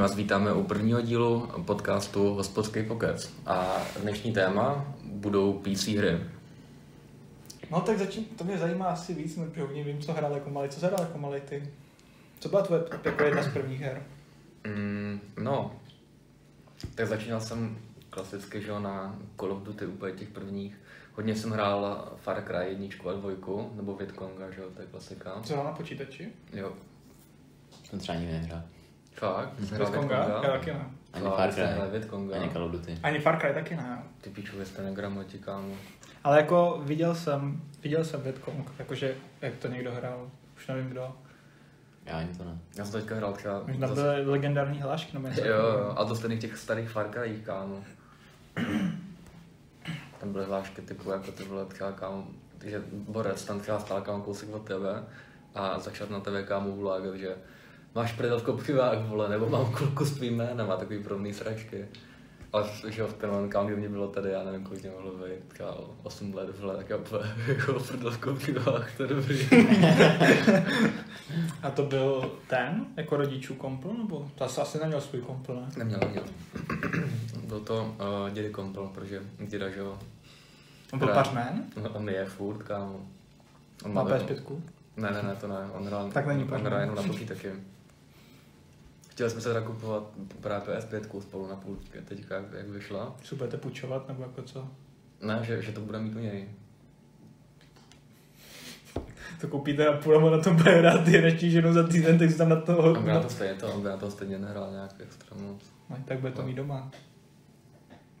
vás vítáme u prvního dílu podcastu Hospodský pokec. A dnešní téma budou PC hry. No tak začím, to mě zajímá asi víc, protože hodně vím, co hrál jako malý. Co jsi hrál jako malý ty? Co byla tvoje jako jedna z prvních her? Mm, no, tak začínal jsem klasicky, že jo, na Call of Duty úplně těch prvních. Hodně jsem hrál Far Cry jedničku a dvojku, nebo Vietconga, že jo, to je klasika. Co hrál na počítači? Jo, Jsem třeba nikdy nehrál. Fakt? Vietconga? Vietconga? Já taky ne. Ani Far Cry, ani Call of Duty. Ani Far Cry taky ne. Ty piču, vy jste negramoti, kámo. Ale jako viděl jsem, viděl jsem Vietcong, jakože jak to někdo hrál, už nevím kdo. Já ani to ne. Já jsem teďka hrál třeba... Možná zase- byly legendární hlášky nebo něco. Jo, a to stejných těch starých Far Cry, kámo. Tam byly hlášky typu, jako ty vole, třeba kámo, že borec tam třeba stál kámo kousek od tebe a začal na tebe kámo vlágat, že máš prdel v kopřivách, vole, nebo mám kulku s tvým jménem a takový podobný sračky. Ale že v ten moment, kámo, kdy mě bylo tady, já nevím, kolik mě mohlo být, třeba 8 let, vole, tak já jako prdel v kopřivách, to je dobrý. A to byl ten, jako rodičů kompl, nebo to asi, asi neměl svůj kompl, ne? Neměl, neměl. Byl to uh, dědy kompl, protože děda, že jo, On byl pařmen? No, on je furt, kámo. On Má má PS5? Ne, ne, ne, to ne. On hrál, Tak není on hrál jenom na počítači. Chtěli jsme se teda kupovat právě PS5 spolu na půl teďka, jak, jak vyšla. Si budete půjčovat, nebo jako co? Ne, že, že to bude mít u něj. To koupíte a půl na tom bude hrát ty radši ženou za týden, tak si tam na to... On by na to stejně, to, on by na to stejně nehrál nějak extra moc. No, tak bude to mít doma.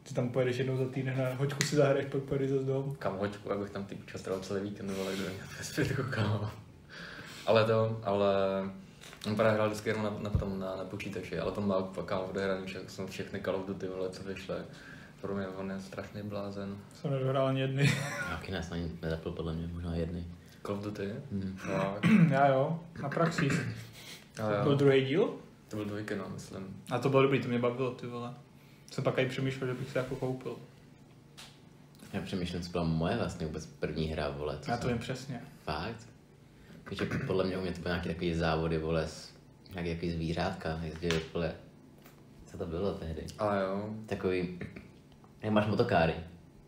Ty tam pojedeš jednou za týden a hoďku si zahraješ, pak pojedeš zase domů. Kam hoďku, abych tam ty čas celý víkend, vole, kdo mě PS5 kámo. Ale to, ale on právě hrál vždycky jenom na, na, tom, na, na počítači, ale to má kámo odehraný však, jsem všechny Call of Duty, vole, co vyšly. Pro mě on je strašný blázen. Jsem nedohrál ani jedny. Já taky ne, ani nezapl podle mě, možná jedny. Call of Duty? Hmm. Já jo, na praxi. A Byl druhý díl to byl dvojky, no, myslím. a to bylo dobrý, to mě bavilo, ty vole. Jsem pak i přemýšlel, že bych se jako koupil. Já přemýšlím, co byla moje vlastně vůbec první hra, vole. Co Já to jsem- vím přesně. Fakt? Takže podle mě u mě to byly nějaké takové závody, vole, s nějaký takový zvířátka, jezdili, vole, co to bylo tehdy? A jo, Takový, jak máš motokáry,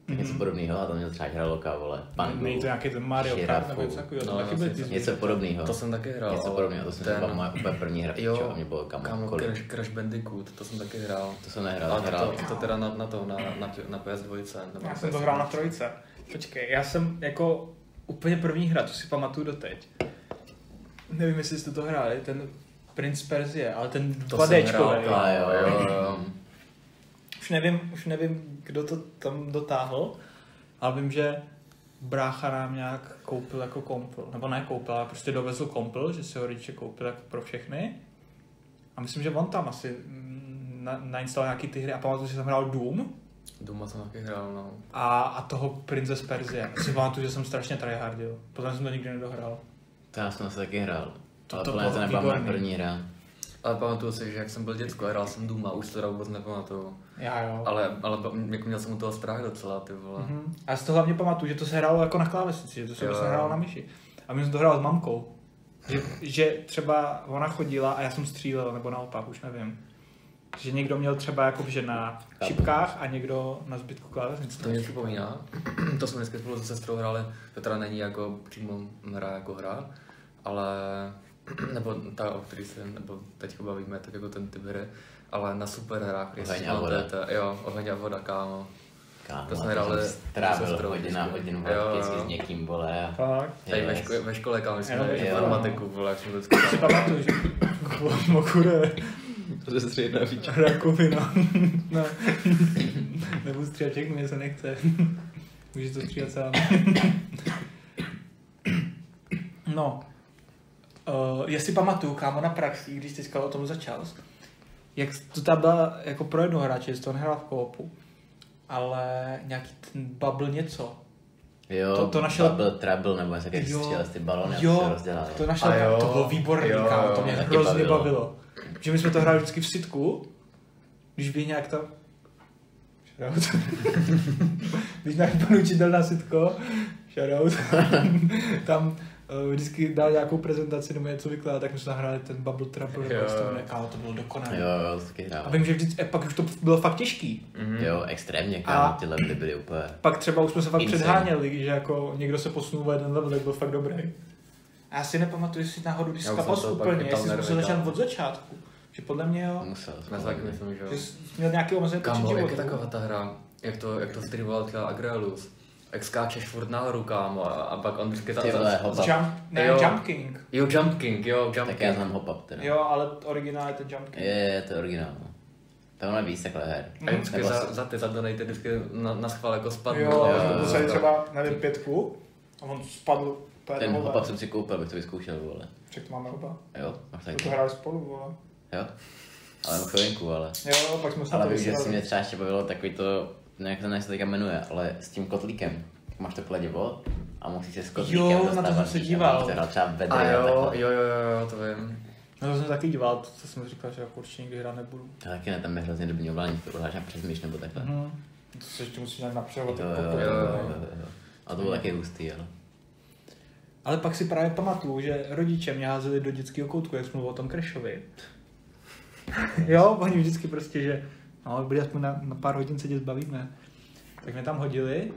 tak něco podobného, a to měl třeba žraloka, vole, pandu, Není to nějaký ten Mario Kart nebo něco takového, to No, taky byly ty něco podobného. to jsem taky hrál. Něco podobného, to jsem ten... byla moje úplně první hra, Jo, čo, a mě bylo kam, kolik. Crash, Crash Bandicoot, to jsem taky hrál. To jsem nehrál, Ale to, hrál. to, to teda na, na to, na, na, na PS2. Nebo Já jsem to PS1. hrál na trojce. Počkej, já jsem jako úplně první hra, to si pamatuju doteď. Nevím, jestli jste to hráli, ten Prince Perzie, ale ten To 2 jsem d hrál, kámo, A jo, jo, jo. Už nevím, už nevím, kdo to tam dotáhl, ale vím, že brácha nám nějak koupil jako kompl, nebo ne koupil, ale prostě dovezl kompl, že si ho rodiče koupil jako pro všechny. A myslím, že on tam asi na, nainstaloval nějaký ty hry a pamatuju, že jsem hrál Doom Duma jsem taky hrál, no. a, a toho Princess Perzie. Si pamatuju, že jsem strašně tryhardil, potom jsem to nikdy nedohrál. To já jsem se taky hrál. To- To, ale to to, to bylo nebyla moje výborný. první hra. Ale pamatuju si, že jak jsem byl děcko a hrál jsem Duma, už to teda vůbec nepamatuju. Já jo. Ale, ale jako měl jsem u toho strach docela, ty vole. Mhm. A já si to hlavně pamatuju, že to se hrálo jako na klávesnici, že to se Jo, vlastně hrálo na myši. A my jsme to hrál s mamkou. Že, že třeba ona chodila a já jsem střílel, nebo naopak, už nevím. Že někdo měl třeba jako že na šipkách a někdo na zbytku klávesnice. To mě připomíná. to jsme dneska spolu se sestrou hráli, to teda není jako přímo hra jako hra, ale nebo ta, o který se nebo teď bavíme, tak jako ten typ hry, ale na super hrách, Oheň a voda. jo, oheň a voda, kámo. Kámo, To jsme se sestrou hodina, hodinu Jo, vždycky s někým, vole. A... Fakt. Tady ve, škole, ve škole, kámo, jsme informatiku, vole, jak jsme vždycky Si pamatuju, že Mokure, To se střílet na víč. rakovina. no. Nebudu střílet všechno, mě se nechce. Můžeš to střílet sám. no. Uh, jestli pamatuju, kámo, na praxi, když teďka o tom začal, jak to tam byla jako pro jednoho hráče, že to nehrál v koopu, ale nějaký ten bubble něco. Jo, To- to našel- Bubble Trouble, nebo jak Jo. se střílet ty balony, Jo, se rozdělali. To našel, jo. to bylo výborný, Jo, kámo, to mě hrozně bavilo. bavilo. Že my jsme to hráli vždycky v sitku, když by nějak tam... Shoutout. když nějak pan učitel na sitko, shoutout, tam uh, vždycky dal nějakou prezentaci nebo něco vykládá, tak my jsme nahráli ten Bubble Trouble, Jo. nebo se to jmenuje, kámo, to bylo dokonalé. Jo, jo. A vím, že vždycky, eh, pak už to bylo fakt těžký. Mhm. Jo, extrémně, A- kámo, ty levely byly úplně... Pak třeba už jsme se fakt Insane. předháněli, že jako někdo se posunul o jeden level, tak byl fakt dobrý. A já si nepamatuju, jestli náhodou, když pak úplně, jestli jsi musel nervy, začát kámo. od začátku. Že podle mě jo, Musel. Já si taky myslím, že jo. že jsi měl nějaký omezený počet Kámo, jak je životů. taková ta hra, jak to, jak to streamoval třeba Agrelus. Jak skáčeš furt nahoru, kámo, a, a pak on vždycky tam... Ty vole, hop Jump, ne, Jo. Jump King. Jo, Jump King, jo, Jump Tak já King. znám hop-up teda. Jo, ale originál je to Jump King. Je, je, to je originál. no. To je víc takhle her. A vždycky Nebo za, za ty zadonejte vždycky na, na schvál jako spadnu. Jo, jo, jo, jo, museli třeba, nevím, pětku a on spadl Ten vole. jsem si koupil, abych to vyzkoušel, vole. Však to máme oba. Jo, máš tady. to hráli spolu, vole. Jo. Ale jenom chvilinku, ale. Jo, pak jsme se Ale na to vím, že si mě třeba ještě bavilo takový to, nějak to se teďka jmenuje, ale s tím kotlíkem. Máš to pleděvo a musíš se s kotlíkem Jo, na to jsem se díval. hrál třeba A jo, jo, jo, jo, jo, to vím. No to jsem taky díval, to, to jsem říkal, že jako určitě nikdy hrát nebudu. To taky ne, tam je hrozně dobrý ovládání, to hráš nějak přes myš nebo takhle. Mhm. To se ještě musíš nějak napřehovat. Jo, jo, jo, jo, jo. A to bylo taky hustý, ale. Ale pak si právě pamatuju, že rodiče mě házeli do dětského koutku, jak jsme mluvili o tom Crashovi. jo, oni vždycky prostě, že no, byli aspoň na, na pár hodin se tě zbavíme. Tak mě tam hodili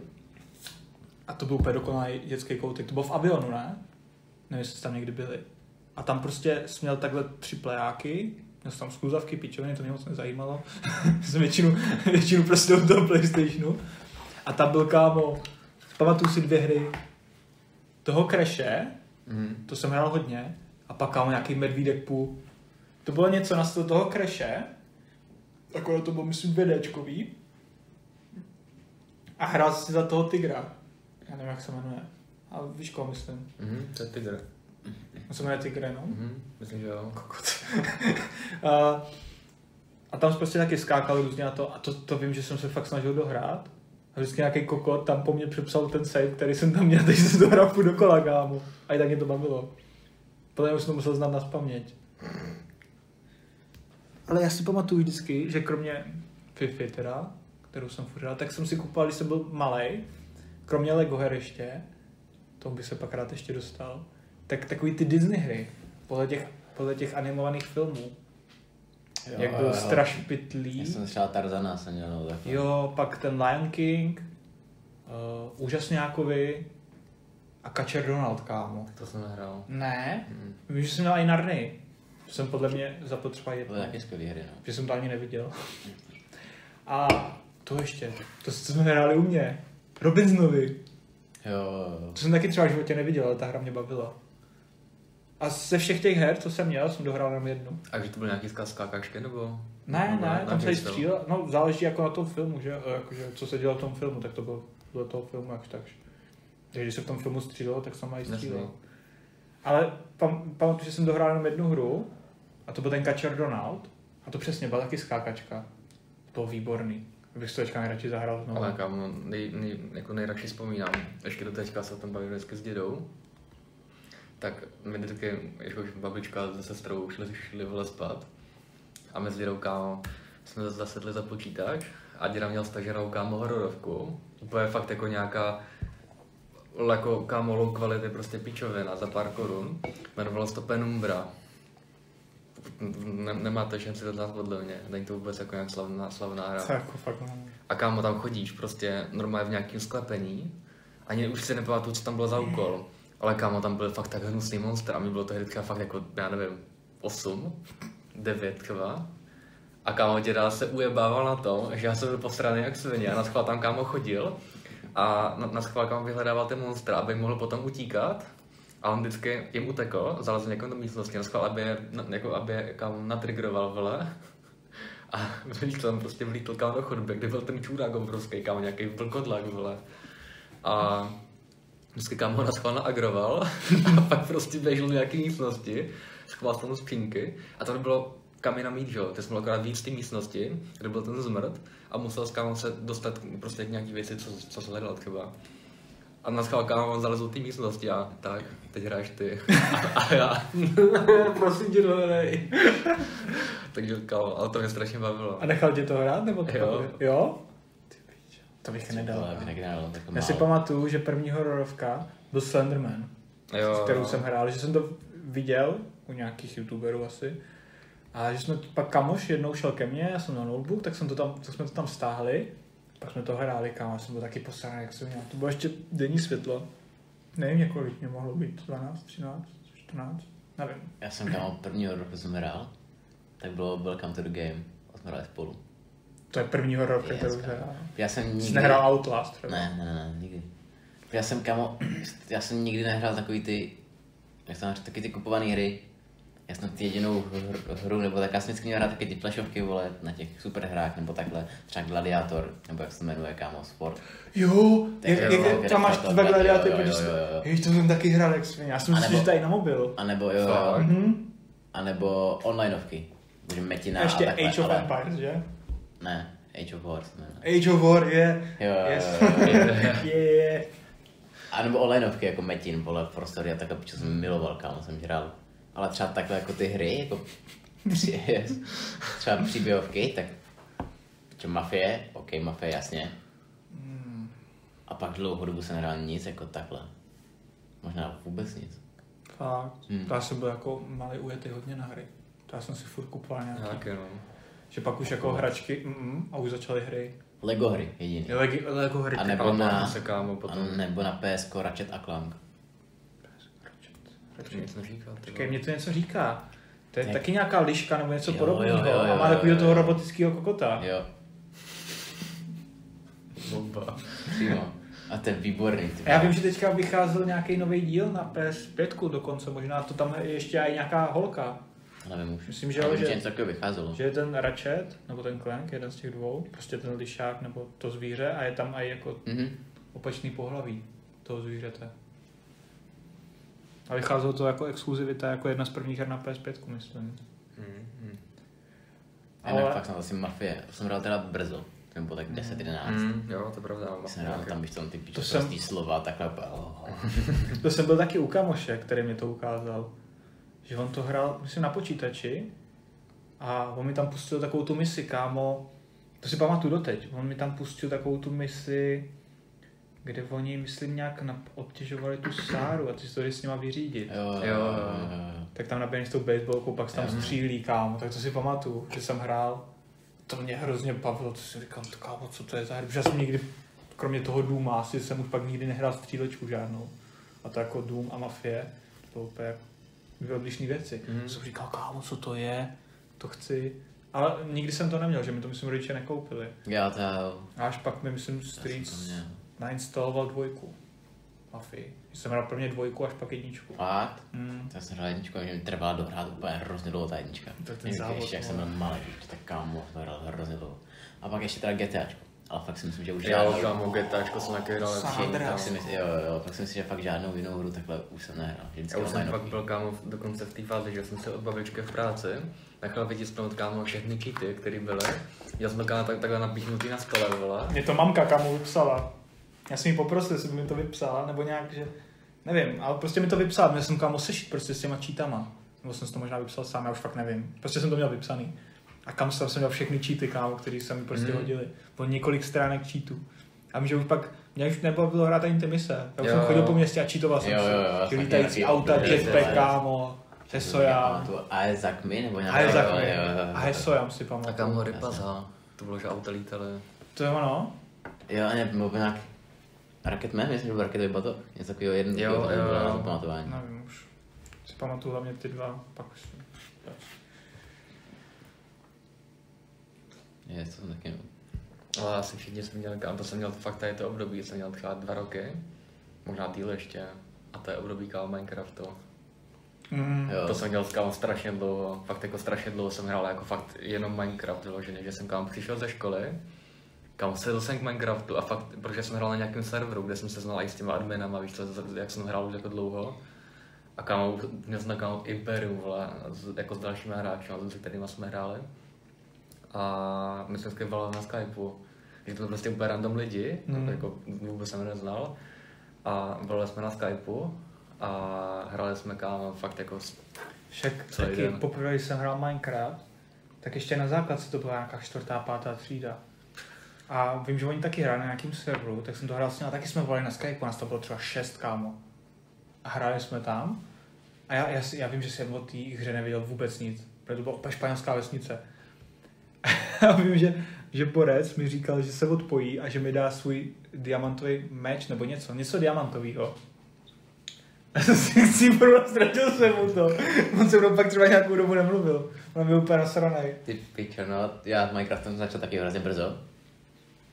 a to byl úplně dokonalý dětský koutek. To bylo v Avionu, ne? Nevím, jestli tam někdy byli. A tam prostě jsi měl takhle tři plejáky, měl jsi tam skluzavky, pičoviny, to mě moc nezajímalo. jsem většinu, většinu prostě do toho Playstationu. A tam byl kámo, pamatuju si dvě hry, toho Crashe, Mhm. to jsem hrál hodně, a pak kámo nějaký medvídek půl. To bylo něco na styl toho Crashe, takové to bylo myslím 2Dčkový. A hrál si za toho tygra. Já nevím, jak se jmenuje. A víš, koho myslím. Mhm, to je Tiger. On se jmenuje Tigre, no. Mhm, myslím, že jo. A, a tam jsme prostě taky skákali různě na to a to, to vím, že jsem se fakt snažil dohrát. A vždycky nějaký kokot tam po mně přepsal ten save, který jsem tam měl, teď jsem to hrál dokola, kámo. A i tak mě to bavilo. Už jsem to musel znát na paměť. Ale já si pamatuju vždycky, že kromě Fifi teda, kterou jsem furt tak jsem si kupoval, když jsem byl malý, kromě Lego her ještě, tomu by se pak rád ještě dostal, tak takový ty Disney hry, podle těch, podle těch animovaných filmů. Jo, jak byl jo. Straš Pytlí, Já jsem třeba Tarzana jsem měl, no, takhle. jo, pak ten Lion King, uh, Úžasňákovi a Kačer Donald, kámo. To jsem nehrál. Ne, Mhm. vím, že jsem měl i Narny. To jsem podle mě zapotřeba To jedno. byly taky skvělý hry, no. Že jsem to ani neviděl. A to ještě, to jsme hráli u mě. Robinsonovi. Jo. To jsem taky třeba v životě neviděl, ale ta hra mě bavila. A ze všech těch her, co jsem měl, jsem dohrál jenom jednu. A že to byly nějaký skákačky, nebo? Ne, nebo ne, tam se střílel. No, záleží jako na tom filmu, že? E, Jakože, co se dělo v tom filmu, tak to bylo do toho filmu jakž takž. Takže když se v tom filmu střílelo, tak jsem i střílel. Ale pam, pamatuju, že jsem dohrál jenom jednu hru, a to byl ten Kačer Donald, a to přesně byla taky skákačka. To bylo výborný. Bych si to teďka nejradši zahrál znovu. Ale kámo, nej, nej, jako nejradši vzpomínám, ještě do teďka se o tom bavím vždycky s dědou, tak my vždycky, jako babička se sestrou šli, šli vole spát a my s dědou kámo jsme zase zasedli za počítač a děda měl staženou kámo hororovku, úplně fakt jako nějaká jako kámo low kvality prostě pičovina za pár korun, jmenovalo se to Penumbra. Ne, nemáte šanci to znát podle mě, není to vůbec jako nějak slavná, slavná hra. Jako fakt. A kámo, tam chodíš prostě normálně v nějakém sklepení. Ani už si nepamatuju, co tam bylo za úkol. Ale kámo, tam byl fakt tak hnusný monster a mi bylo to hnedka fakt jako, já nevím, 8, 9 třeba. A kámo děda se ujebával na tom, že já jsem byl posraný jak svině a na schvál tam kámo chodil a na, na schvál kámo vyhledával ten monster, aby mohl potom utíkat. A on vždycky jim utekl, zalezl někam do místnosti, na schvál, aby, je, jako, aby kámo natrigroval, vole. A vylítl tam prostě vlítl kámo do chodby, kde byl ten čurák obrovský, kámo, nějaký vlkodlak, vole. A vždycky kámo na schvál naagroval a pak prostě běžel do nějaké místnosti, tam skřínky a tam bylo kam jinam jít, že jo? Ty jsme byli akorát víc té místnosti, kde byl ten zmrt a musel s se dostat prostě k nějaký věci, co, co se hledal třeba. A na schvál kámo on zalezl do té místnosti a tak, teď hraješ ty. A, a já. Prosím tě, dohrej. Takže kámo, ale to mě strašně bavilo. A nechal tě to hrát, nebo to Jo. jo? Ty To bych nedal. Ale bych nehrál, tak Já si pamatuju, že první hororovka byl Slenderman. Jo, kterou no. jsem hrál, že jsem to viděl u nějakých youtuberů asi. A že jsme pak kamoš jednou šel ke mně, já jsem na notebook, tak, jsem to tam, tak jsme to tam stáhli. Pak jsme to hráli, kam já jsem byl taky posraný, jak jsem měl. To bylo ještě denní světlo. Nevím, několik mě mohlo být, 12, 13, 14, nevím. Já jsem kámo prvního roku jsem hrál, tak bylo Welcome to the Game. A jsme hráli spolu. To je první horor, Yes, kterou kámo. hrál. Já jsem nikdy... Jsi nehrál Outlast třeba? Ne, ne, ne, ne, nikdy. Já jsem, kamo, já jsem nikdy nehrál takový ty, jak jsem taky ty kupované hry. Já jsem ty jedinou hr- hru, nebo tak já jsem vždycky měl hrát taky ty flashovky, vole, na těch super hrách, nebo takhle, třeba Gladiator, nebo jak se jmenuje, kámo, sport. Jo, Tak jak, jo, jak, tam máš dva jo, gladiáty, jo, jo, jo, jo. Jež, to jsem taky hrál jak svině. Já jsem myslel, že je na mobilu. A nebo jo, jo, Mhm. a nebo onlineovky. Může Metina Ještě a takhle, Age of ale, Empires, že? Ne, Age of Wars, ne. Age of War, je. Jo, jo, Yes. jo, jo, jo. Je, je. A nebo onlineovky jako Metin, vole, prostory a takhle, protože jsem miloval, kámo, jsem hrál. Ale třeba takhle jako ty hry, jako třeba příběhovky, tak čo, Mafie, ok, Mafie, jasně. A pak dlouhou dobu jsem nehrál nic jako takhle. Možná vůbec nic. Fakt. Hmm. To já jsem byl jako malý ujetý hodně na hry. To já jsem si furt kupoval nějaký. Taky, no. Že pak už jako hračky mm, a už začaly hry. Lego hry, jediný. Lego, Lego hry. A nebo na- se kámo potom. A nebo na PS Ratchet a Clank. To neříká. ty Počkej, vole. mě to něco říká. To je Jak- taky nějaká liška nebo něco podobného. a má takového toho robotického kokota. Jo, Bomba. přímo. A ten výborný. Ty já vím, že teďka vycházel nějaký nový díl na PS5 dokonce, možná to tam je ještě i nějaká holka. Nevím už. Myslím, že jo, že- něco takového vycházelo. Že je ten Ratchet, nebo ten Clank, jeden z těch dvou, prostě ten lišák nebo to zvíře a je tam i jako Mhm. opačný pohlaví toho zvířete. A vycházelo to jako exkluzivita, jako jedna z prvních her na PS5, myslím. Mm, mm. Nevím, Ale- fakt jsem asi Mafie. To jsem hrál teda brzo. To bylo tak 10-11. Mm, jo, to je pravda. Jsem hrál tam, víš, tam ty To pičo jsem- prostý slova, takhle oh. To jsem byl taky u kamoše, který mi to ukázal. Že on to hrál, myslím, na počítači a on mi tam pustil takovou tu misi, kámo. To si pamatuju doteď. On mi tam pustil takovou tu misi, kde oni, myslím, nějak obtěžovali tu Sáru a ty si to s nima vyřídit. Jo, jo, Jo, jo, jo. jo. Tak tam naběhne s tou baseballkou, pak se tam Jo. střílí, kámo. Tak to si pamatuju, že jsem hrál. To mě hrozně bavilo, to si říkám, to kámo, co to je za hra? Protože já jsem nikdy, kromě toho Doom, asi jsem už pak nikdy nehrál střílečku žádnou. A to jako Doom a Mafie, to bylo úplně jako dvě odlišné věci. Mm. Jsem říkal, kámo, co to je? To chci. Ale nikdy jsem to neměl, že mi to myslím rodiče nekoupili. Já to, A až pak mi myslím jsem to Streets měl. Nainstaloval dvojku. Mafii. Jsem hrál prvně dvojku až pak jedničku. Fakt? Mm. To já jsem hrál jedničku, že mi trvala dohrát úplně hrozně dlouho ta jednička. Tak ten Ještě- závod, Ještě jak jsem byl malý, tak kámo, to hrál hrozně dlouho. A pak ještě teda GTAčko. Ale fakt si myslím, že už Jo, žádnou... kámo, GTAčko jsem taky hrál. Pak si myslím, jo, jo, jo, pak si myslím, že fakt žádnou jinou hru takhle už jsem nehrál. Vždycky Já už jsem pak byl kámo dokonce v té fázi, že jsem se od babičky v práci nechal vytisknout kámo všechny kity, které byly. Já jsem byl kámo tak, takhle napíchnutý na stole, vole. Mě to mamka kámo vypsala. Já jsem jí poprosil, jestli by mi to vypsala, nebo nějak, že... Nevím, ale prostě mi to vypsala, měl jsem kámo sešit prostě s těma čítama. Nebo jsem si to možná vypsal sám, já už fakt nevím. Prostě jsem to měl vypsaný. A kam tam jsem měl všechny číty, kámo, které se mi prostě Mhm. hodily. Bylo několik stránek čítů. A že už pak, mě už nebavilo hrát ani ty mise. Já už Jo, jsem chodil po městě a čítoval jsem Jo, si. jo, jo, Ty jsem lítající auta, jetpack, kámo. Hesoja. To Aezak mi, nebo jo. A Hesoja si A pamatuju. kámo Rypaza. To bylo, že auta lítaly. To je ono? Jo, ne, byl by nějak... Rocketman, myslím, že byl Rocket Battle. Něco takového jedno, Jo, jo, bylo na jo. zapamatování. Nevím už. Si pamatuju hlavně ty dva, pak už. Je, to jsem taky no. Ale asi všichni jsme měli, kámo, to jsem měl fakt tady to období, jsem měl třeba dva roky. Možná díl ještě. A to je období kámo Minecraftu. Mm. Jo. To jsem dělal kámo strašně dlouho, fakt jako strašně dlouho jsem hrál jako fakt jenom Minecraft vyloženě, že jsem kámo přišel ze školy, kam sedl jsem k Minecraftu a fakt, protože jsem hrál na nějakém serveru, kde jsem se znal i s těma adminama, víš co, jak jsem hrál už jako dlouho. A kámo, měl jsem kámo Imperium, vole, s- jako s dalšími hráči, se kterými jsme hráli. A my jsme se volali na Skypeu, že to prostě úplně random lidi, mm. jako vůbec jsem je neznal. A volali jsme na Skypeu a hráli jsme kámo fakt jako s- Však taky poprvé, jsem hrál Minecraft, tak ještě na základce to byla nějaká čtvrtá, pátá třída. A vím, že oni taky hráli na nějakým serveru, tak jsem to hrál s nimi, a taky jsme volali na Skype, nás to bylo třeba šest, kámo. a hráli jsme tam. A já, já, já vím, že jsem o té hře nevěděl vůbec nic, protože to byla úplně španělská vesnice. A vím, že, že Borec mi říkal, že se odpojí a že mi dá svůj diamantový meč nebo něco, něco diamantového. Já jsem si chci ztratil jsem mu to. On se mnou pak třeba nějakou dobu nemluvil. On byl úplně nasranej. Ty pičo, no, já s Minecraftem začal taky hrozně brzo.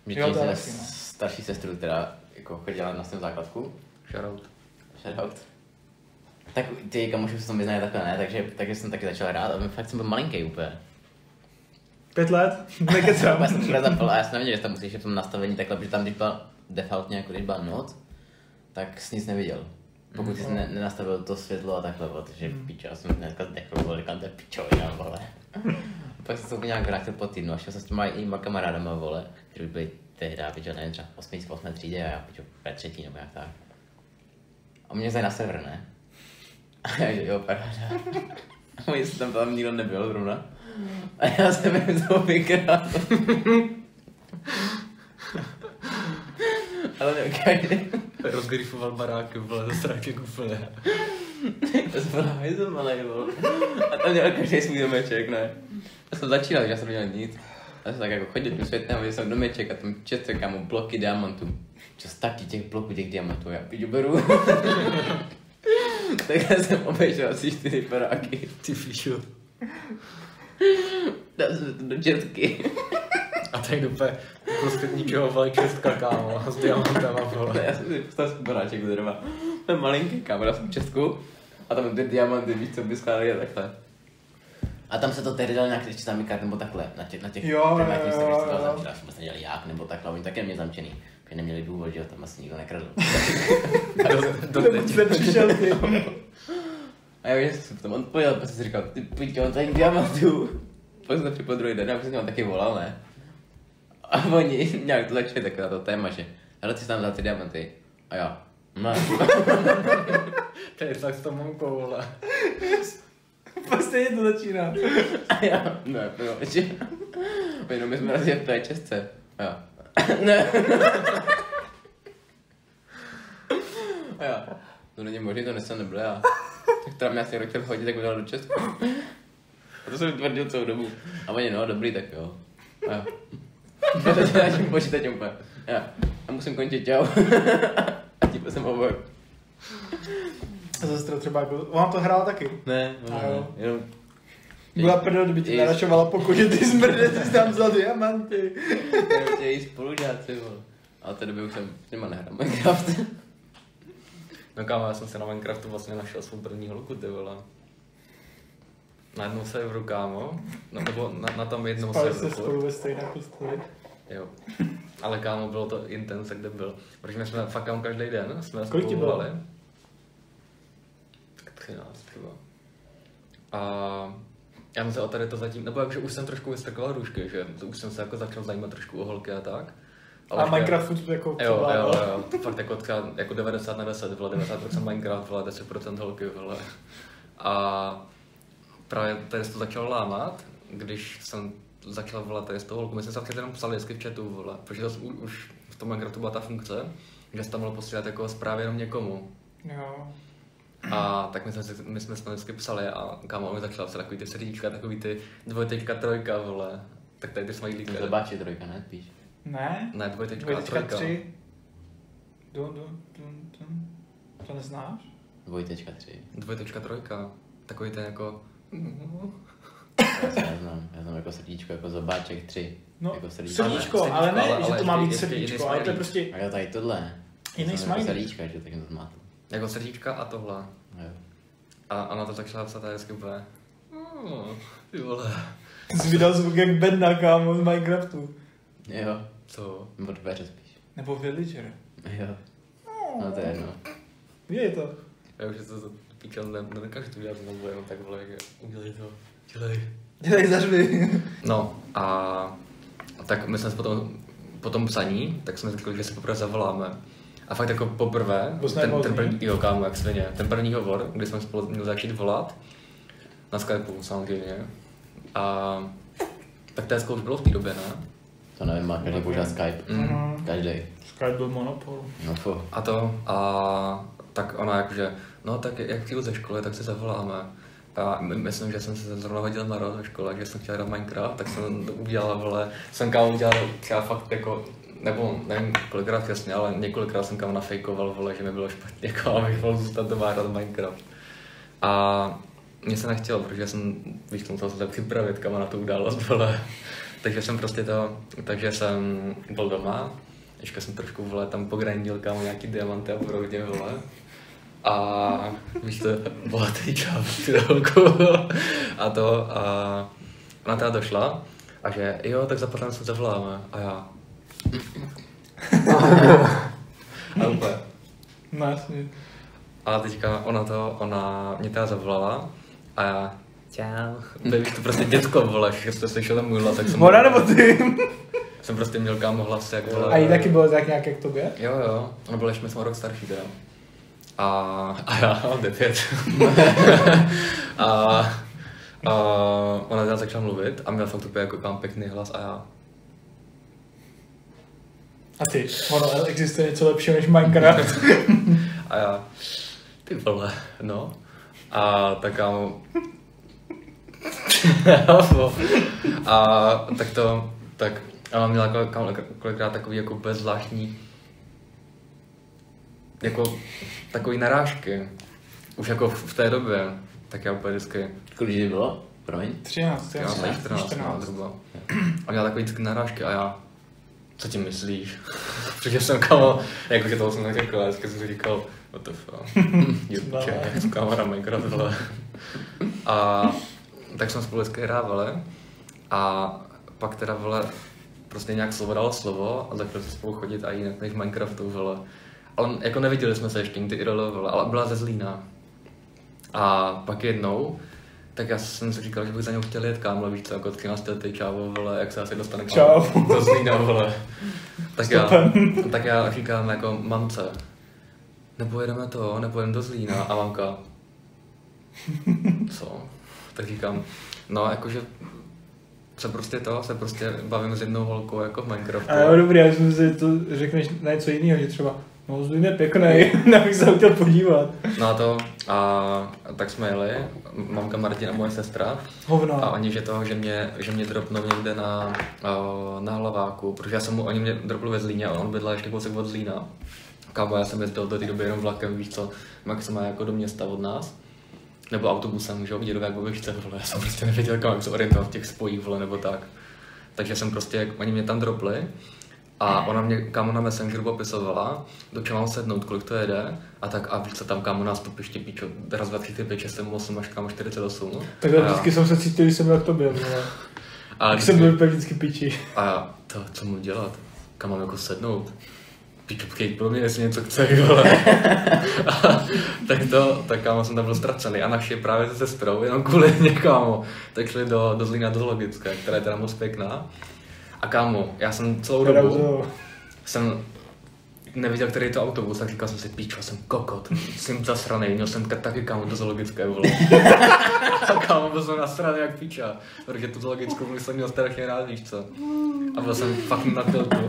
Mě Jo, tím to jsem no. starší sestru, která jako chodila na svém základku. Shoutout. Shoutout. Tak ty kamoši se to vyznají takhle ne, takže, takže jsem taky začal hrát a fakt jsem byl malinký úplně. Pět let? Nekecám. Já jsem všude a já jsem nevěděl, že tam musíš v tom nastavení takhle, protože tam, když byla defaultně, jako když byla noc, tak jsi nic neviděl. Pokud jsi ne, nenastavil to světlo a takhle, vole, takže pičo, já jsem dneska zdechl, říkám, to je pičovina, vole. Pak jsem se úplně nějak vrátil po týdnu a šel jsem s těma jinýma kamarádama, vole, kteří byli tehdy, pičo, nevím, třeba v 8. 8. třídě a já, pičo, ve třetí nebo jak tak. A mě vzali na server, ne? A já, že jo, paráda. A se tam, tam nikdo nebyl zrovna. A já jsem jim to vykrál. Ale ne, každý. Rozgrifoval baráky, vole, ze stráky úplně. To jsem byl hajzl malej, vole. A tam měl každý svůj domeček, ne? Já jsem začínal, že já jsem neměl nic. Já jsem tak jako chodil tím světem, viděl jsem domeček a tam četl kámo bloky diamantů. Čo taky těch bloků těch diamantů, já piču beru. tak já jsem obešel asi čtyři paráky. Ty fišu. Dal jsem to do četky. A tady úplně prostě ničeho veličestka, kámo, s diamantama, vole. Já jsem si postavil baráček do drva. Ten malinký kámo, dal jsem čestku a tam ty diamanty, víš co, by skládaly takhle. A tam se to tehdy dalo nějak ještě zamykat, nebo takhle, na těch, na těch Jo, privátních jo, serverech se jo. zamčila, jsem vlastně dělali jak, nebo takhle, oni také mě zamčený. Protože neměli důvod, že jo, tam asi nikdo nekradl. Do, do teď. Kde přišel ty? A já že jsem tam odpověděl, pak jsem si říkal, ty pičo, on tady diamantů. Pak jsem to připojil druhý den, a už jsem vám taky volal, ne? A oni nějak to začali takové to téma, že hele, ty jsi tam dal ty diamanty. A já, ne. To je tak s tou mamkou, vole. Pak stejně to začíná. A já, ne, proč? Jenom my jsme na v té čestce. A já, ne. A já, to není možné, to nesem nebyl já. Tak tam já si někdo chtěl chodit, tak udělal do Česku. A to jsem tvrdil celou dobu. A oni, no, dobrý, tak jo. A já, já teď já tím počítačem úplně. A já, a musím končit, čau. A tím jsem obor. A sestra třeba jako, ona to hrála taky. Ne, no, A jo. ne, jenom Byla prdel, kdyby ti Její- naračovala pokud že ty zmrde, ty jsi tam vzal diamanty. jenom tě její spolužáci, vole. A od té doby už jsem s nima nehrál Minecraft. No kámo, já jsem si na Minecraftu vlastně našel svou první holku, ty vole. Na jednom serveru, kámo, no, nebo na, na tom jednom Spali se serveru. spolu ve stejné posteli. Jo. Ale kámo, bylo to intense, kde byl. Protože my jsme fakt kámo každý den, jsme Kolik ti spolu bylo? Volali. Tak 13 třeba. A já jsem se o tady to zatím, nebo jakože už jsem trošku vystrkoval růžky, že to už jsem se jako začal zajímat trošku o holky a tak. A Minecraft furt jako Jo, jo, jo, to fakt jako, třeba, jako 90 na 10, vole, 90% Minecraft, vole, 10% holky, vole. A právě tady se to začalo lámat, když jsem začal volat tady z toho holku, my jsme se fakt jenom psali vždycky v chatu, vole, protože to, už v tom Minecraftu byla ta funkce, že jsi tam mohl posílat jako zprávy jenom někomu. Jo. A tak my jsme, si, my jsme tam vždycky psali a kámo mi začala psát takový ty srdíčka, takový ty dvojtečka, trojka, vole. Tak tady ty smajlíky. Zabáči trojka, ne? Spíš. Ne? Ne, dvojtečka, a Dvojtečka trojka. tři. Dun, dun, dun, dun. To neznáš? Dvojtečka tři. Dvojtečka, trojka. Takový ten jako... Já se neznám. Já znám jako srdíčko, jako zobáček tři. No, jako srdíčko. srdíčko, Ale- ale ne, ale- že to má být srdíčko, ale to je prostě A jo, tady tohle. Jiný Já znám jako srdíčka, že tak to zmátu. Jako srdíčka a tohle. Jo. A ona to začala psát a hezky úplně... "Mm, Ty vole. jsi vydal zvuk jak Benda, kámo, z Minecraftu. Jo. Co? Nebo dveře spíš. Nebo Villager. Jo. No to je jedno. Je to. Já už to píčel, ne, nedokážu to udělat znovu, jenom tak vole, že udělej to. Dělej. Dělej zařvy. No a tak my jsme se potom, po tom psaní, tak jsme řekli, že se poprvé zavoláme. A fakt jako poprvé, ten, ten první, jo kámo, jak svině, ten první hovor, kdy jsme spolu měli začít volat, na Skypeu samozřejmě. A tak to už bylo v té době, ne? To nevím, má každý používá Skype. Mm. Každý. Skype byl monopol. No fo. A to, a tak ona jakože, no tak jak přijdu ze školy, tak si zavoláme. A my- myslím, že jsem se zrovna hodil na rok ve škole, že jsem chtěl hrát Minecraft, tak jsem udělal, vole, jsem kámo udělal třeba fakt jako, nebo nevím kolikrát jasně, ale několikrát jsem kámo nafejkoval, vole, že mi bylo špatně, jako abych mohl zůstat doma hrát Minecraft. A mě se nechtělo, protože jsem, víš, musel se připravit kam na tu událost, vole. Takže jsem prostě to, takže jsem byl doma, ještě jsem trošku, vole, tam pogrindil kámo nějaký diamanty a podobně, vole. A víš to, bohatý holku. A to, a ona teda došla a že jo, tak za pár se zavoláme. A já. A úplně. No jasně. A teďka ona to, ona mě teda zavolala a já, čau. Baby, to prostě děcko vole, že jste slyšeli můj hlas, tak jsem, Ona nebo ty? jsem prostě měl kámo hlas, jak vole. A jí taky bylo tak nějak jak tobě? Jo, jo, ona byla ještě jsme rok starší teda. A, a já mám devět. a, a ona teda začala mluvit a měla fakt úplně jako kam pěkný hlas a já. A ty, ono existuje něco lepšího než Minecraft. A já, ty vole, no. A tak kámo... a tak to, tak ona měla jako, kolikrát takový jako bez zvláštní jako takový narážky. Už jako v, v té době. Tak já úplně vždycky, Kolik jsi bylo? Promiň. 13, já jsem 14, 14. zhruba. A měla takový vždycky narážky a já, co tím myslíš? Protože jsem kamo, jakože toho jsem neřekl, ale jsem si říkal, what the fuck, kámo na Minecraft, vole. A tak jsme spolu vždycky hrávali a pak teda, vole, prostě nějak slovo dalo slovo a začali jsme spolu chodit a jinak než v Minecraftu, vole. Ale jako neviděli jsme se ještě nikdy IRL, vole, ale byla ze Zlína. A pak jednou, tak já jsem si říkal, že bych za něj chtěl jet kámo, víš co, jako 13 letý čávo, vole, jak se asi dostane Čau. do Zlína, vole. Tak já, Stopem. tak já říkám jako mamce, nebo jedeme to, nebo jedeme do Zlína a mamka, co? Tak říkám, no jakože se prostě to, se prostě bavím s jednou holkou jako v Minecraftu. A jo, dobrý, já jsem si to řekneš na něco jiného, že třeba, no Zlín je pěkný, bych se chtěl podívat. No a to, a tak jsme jeli, mamka Martina a moje sestra, a Hovno. oni, že to, že mě, že mě dropnou někde na, na hlaváku, protože já jsem mu, oni mě dropli ve Zlíně a on bydlel ještě kousek od Zlína. Kámo, já jsem jezdil do té doby jenom vlakem, víš co, maximálně jako do města od nás. Nebo autobusem, že jo, dědové jak babičce, vole, já jsem prostě nevěděl, kam jak se orientovat v těch spojích, vole, nebo tak. Takže jsem prostě, oni mě tam dropli a ona mě kámo na Messengeru popisovala, do čeho mám sednout, kolik to jede, a tak a víš co tam kámo nástupiště píčo, raz, dva, tři, pět, šest, sedm, osm, až kámo 48. Takhle A já- vždycky jsem se cítil, když jsem byl k tobě, vole. a Tak jsem byl úplně vždycky piči. a já, to, co mu dělat? Kam mám jako sednout? Píču, přijď pro mě, jestli něco chce, vole. a, tak to, tak kámo jsem tam byl ztracený a naši právě se sestrou, jenom kvůli mě, kámo, tak šli do, do Zlína do zoologické, která je teda moc pěkná. A kámo, já jsem celou dobu, to- jsem neviděl, který je to autobus, tak říkal jsem si, píčo, jsem kokot, jsem zasraný, měl jsem tak- taky kámo do zoologické, vole. a kámo, byl jsem nasraný jak píča, protože tu zoologickou vůli jsem měl strašně rád, víš co. A byl jsem fakt na tiltu.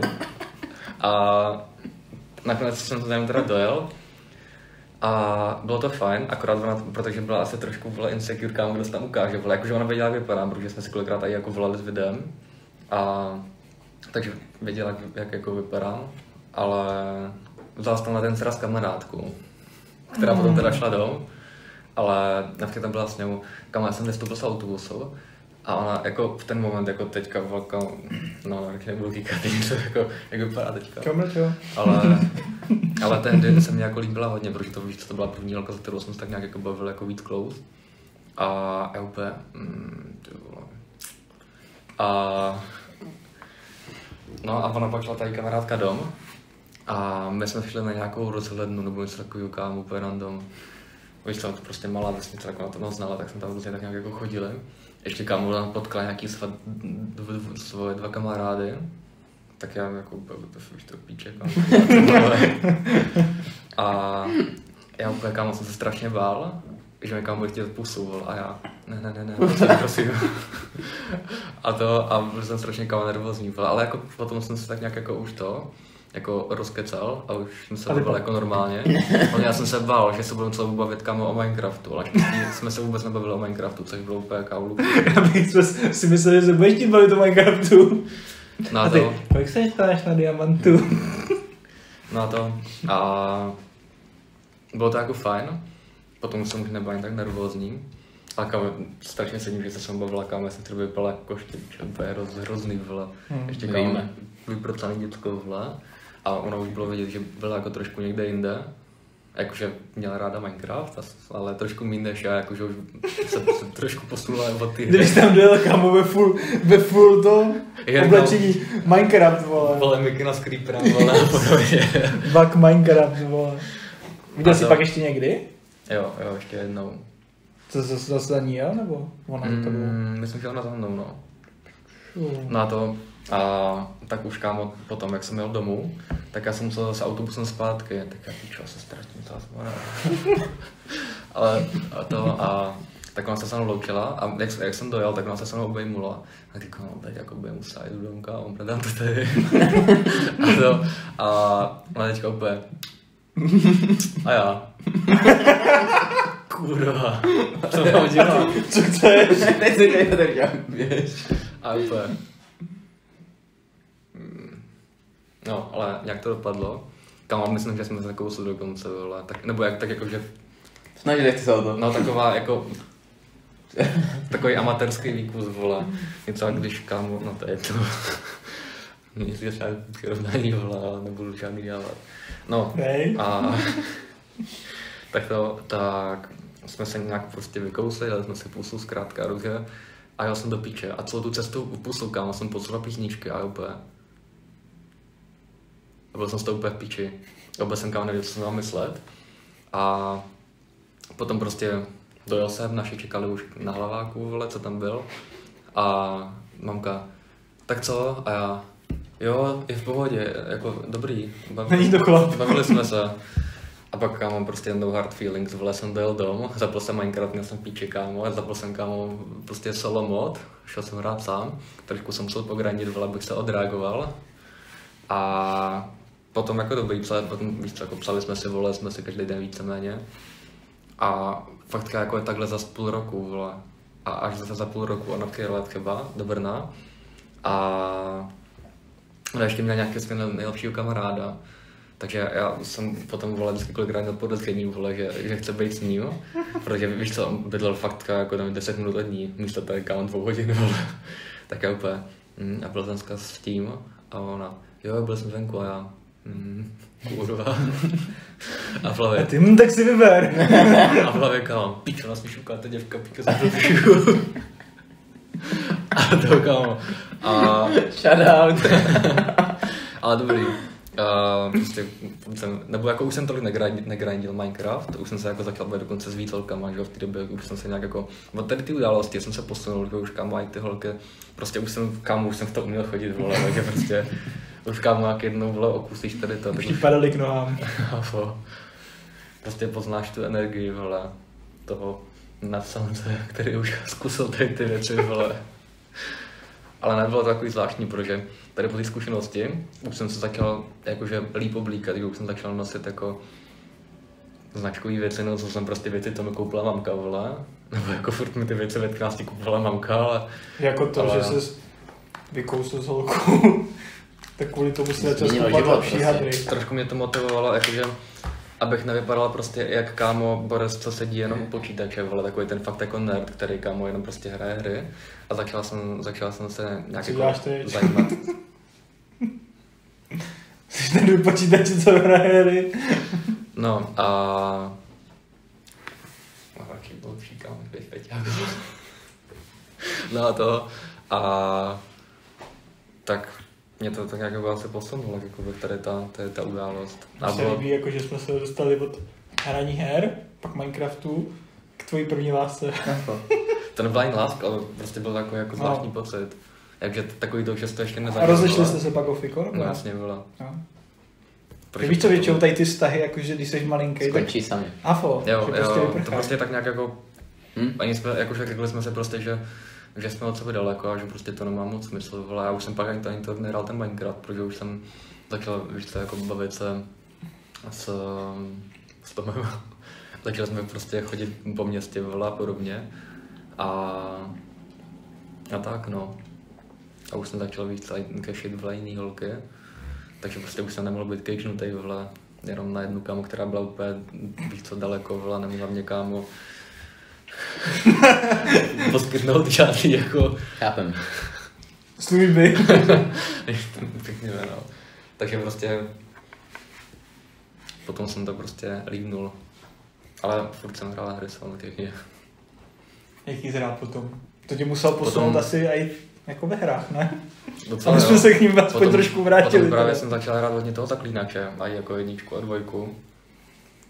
A nakonec jsem to tam teda dojel. A bylo to fajn, akorát ona, protože byla asi trošku byla insecure, kámo, kdo se tam ukáže, vole, jakože ona věděla, jak vypadám, protože jsme si kolikrát i jako volali s videem. A takže věděla, jak, jak jako vypadám, ale vzala jsem tam na ten sraz kamarádku, která potom teda šla domů, ale navždy tam byla s ňou, kam já jsem vystoupil z autobusu a ona jako v ten moment, jako teďka, velká, no, jak nebudu říkat, něco, jako, jak vypadá teďka. Kamil? Ale, ale tehdy se mi jako líbila hodně, protože to víš, co to byla první holka, za kterou jsem se tak nějak jako bavil jako víc close. A já úplně, mm, ty vole. A, no a ona pak šla tady kamarádka dom a my jsme šli na nějakou rozhlednu nebo něco takového kámo úplně random. Víš co, prostě malá vesnice, jako na to moc znala, tak jsme tam různě tak nějak jako chodili. Ještě kámo tam potkala nějaký sva, dv, dv, svoje dva kamarády, tak já jako úplně, to už to píče, kámo. A já úplně kámo jsem se strašně bál, že mi kámo pusu, vole, a já, ne, ne, ne, ne, prosím, prosím. a to, a byl jsem strašně kámo nervózní, ale jako potom jsem se tak nějak jako už to, jako rozkecal a už jsem se bavil jako normálně. Ale já jsem se bál, že se budeme celou dobu bavit kámo o Minecraftu, ale jsme se vůbec nebavili o Minecraftu, což bylo úplně kávu. Já bych jsme si myslel, že se budeš tím bavit o Minecraftu. No A a ty, to, kolik se stáváš na diamantu? no a to. A bylo to jako fajn. Potom jsem už nebyl ani tak nervózní. A kámo, strašně se že se jsem bavila, kámo, já jsem třeba vypadala jako koštěč, úplně roz, hrozný, vole. Hmm. Ještě Víme. kámo, vyprocaný děcko, vole. A ona už bylo vidět, že byla jako trošku někde jinde. Jakože měla ráda Minecraft, ale trošku méně než já, jakože už se, se trošku posunula od ty Kdybys tam dojel kámo ve full, ve full tom Jednou. oblečení Minecraft, vole. Vole, Mickey na Creeperem, vole, a podobně. Bug Minecraft, vole. Viděl jsi to- pak ještě někdy? Jo, jo, ještě jednou. Co zase zase za ní jel, nebo ona za tebou? Mm, myslím, že ona za mnou, no. Na to. A tak už kámo, potom, jak jsem jel domů, tak já jsem musel zase autobusem zpátky, tak já pičo, se ztratím zase. Ale a to a tak ona se se mnou loučila a jak, jak, jsem dojel, tak ona se se mnou obejmula. A říkám, no teď jako budeme muset jít domů, kámo, predám to tady. a to, a ona teďka úplně, a já. Kurva, co mám dělat? Co chceš? Teď tady to dělám, běž. A úplně. Mm. No, ale jak to dopadlo? Kam myslím, že jsme se kousli do konce, vole. Tak, nebo jak, tak jako, že, Snažili jste se o to. no taková jako, takový amatérský výkus, vole. Něco jak když kámo, no to je to. Nic je třeba přirovnání, vole, ale nebudu žádný dělat. No, a tak to, tak jsme se nějak prostě vykousli, dali jsme si pusu zkrátka ruce a jel jsem do píče. A celou tu cestu v pusu, kámo, jsem poslouchal písničky a úplně. A byl jsem z toho úplně v píči. A Vůbec jsem kámo nevěděl, co jsem mám myslet. A potom prostě dojel jsem, naši čekali už na hlaváku, vole, co tam byl. A mamka, tak co? A já, jo, je v pohodě, jako dobrý. Bav- Není to chlap. Bavili jsme se. A pak kámo prostě jednou hard feelings, vole jsem dojel dom, zapl jsem Minecraft, měl jsem píči kámo, zapl jsem kámo prostě solo mod, šel jsem hrát sám, trošku jsem musel pogranit, vole, abych se odreagoval. A potom jako dobrý psali, potom víš co, jako psali jsme si, vole, jsme si každý den víceméně. A fakt jako je takhle za půl roku, vole. A až zase za půl roku ona přijela třeba do Brna. A ještě měla nějakého svého nejlepšího kamaráda. Takže já jsem potom vole vždycky kolikrát měl podezření, vole, že, že chce být s ním, protože víš co, on bydlel fakt jako tam 10 minut od ní, místo tady kámo dvou hodin, vole. Tak já úplně, mm, a byl dneska s tím a ona, jo, byl jsem venku a já, mm, kurva. A v A hlavě, ty, hm, tak si vyber. a v hlavě kámo, pičo, nás mi šuká ta děvka, pičo, jsem to piču. A to kámo. A Shoutout. ale dobrý. Uh, prostě jsem, nebo jako už jsem tolik negrindil, negrindil Minecraft, už jsem se jako začal bavit dokonce s víc holkama, že v té době už jsem se nějak jako, od tady ty události jsem se posunul, že už kámo mají ty holky, prostě už jsem, kámo, už jsem v to uměl chodit, vole, takže prostě, už kámo, jak jednou, vole, okusíš tady to, Už ti padaly k nohám. Prostě poznáš tu energii, vole, toho nadsamce, který už zkusil tady ty věci, vole. Ale nebylo to takový zvláštní, protože tady po té zkušenosti už jsem se začal jakože líp oblíkat, už jsem začal nosit jako značkový věci, no co jsem prostě věci, co mi koupila mamka, vole. Nebo jako furt mi ty věci ve 13 kupovala mamka, ale Jako to, Ale- že jsi vykousl s holkou. tak kvůli tomu si začal život lepší prostě. hadry. trošku mě to motivovalo, jakože abych nevypadal prostě jak kámo Boris, co sedí jenom u počítače, vole, takový ten fakt jako nerd, který kámo jenom prostě hraje hry. A začal jsem, začal jsem se nějak jako zajímat. Jsi ten počítače, co hraje hry. No a... Jaký byl kámo, teď Peťák. No a to. A... Tak mě to tak jako asi posunulo, jako by tady ta, tady ta událost. A Mně se bylo, líbí, jako, že jsme se dostali od hraní her, pak Minecraftu, k tvojí první lásce. to nebyla ani láska, ale prostě byl takový jako No. zvláštní pocit. Takže takový to, že to ještě A nezažil. rozešli jste se pak o Fiko? No ne? jasně bylo. No. Víš, co to- většinou tady ty vztahy, jakože když jsi malinký, tak Skončí sami. afo, Jo, že prostě jo, to prostě tak nějak jako, Hm? ani jsme, jakože řekli jsme se prostě, že, že jsme od sebe daleko a že prostě to nemá moc smysl, vole, já už jsem pak ani to, to nehrál ten Minecraft, protože už jsem začal, víš co, jako bavit se s, s Tomem. Začali jsme prostě chodit po městě a podobně. A, a tak no. A už jsem začal víc kešit vle jiný holky. Takže prostě už jsem nemohl být kejšnutý vle jenom na jednu kámu, která byla úplně, víš co, daleko, vole, neměla mě kámu poskytnout žádný jako... Chápem. Služby. Pěkně no. Takže prostě potom jsem to prostě líbnul. Ale furt jsem hrál hry samozřejmě. Jaký zhrál potom? To tě musel posunout Potom- asi i jako ve hrách, ne? Docela A my jsme se k ním aspoň trošku vrátili. Potom právě teda. jsem začal hrát hodně toho zaklínače, a jako jedničku a dvojku.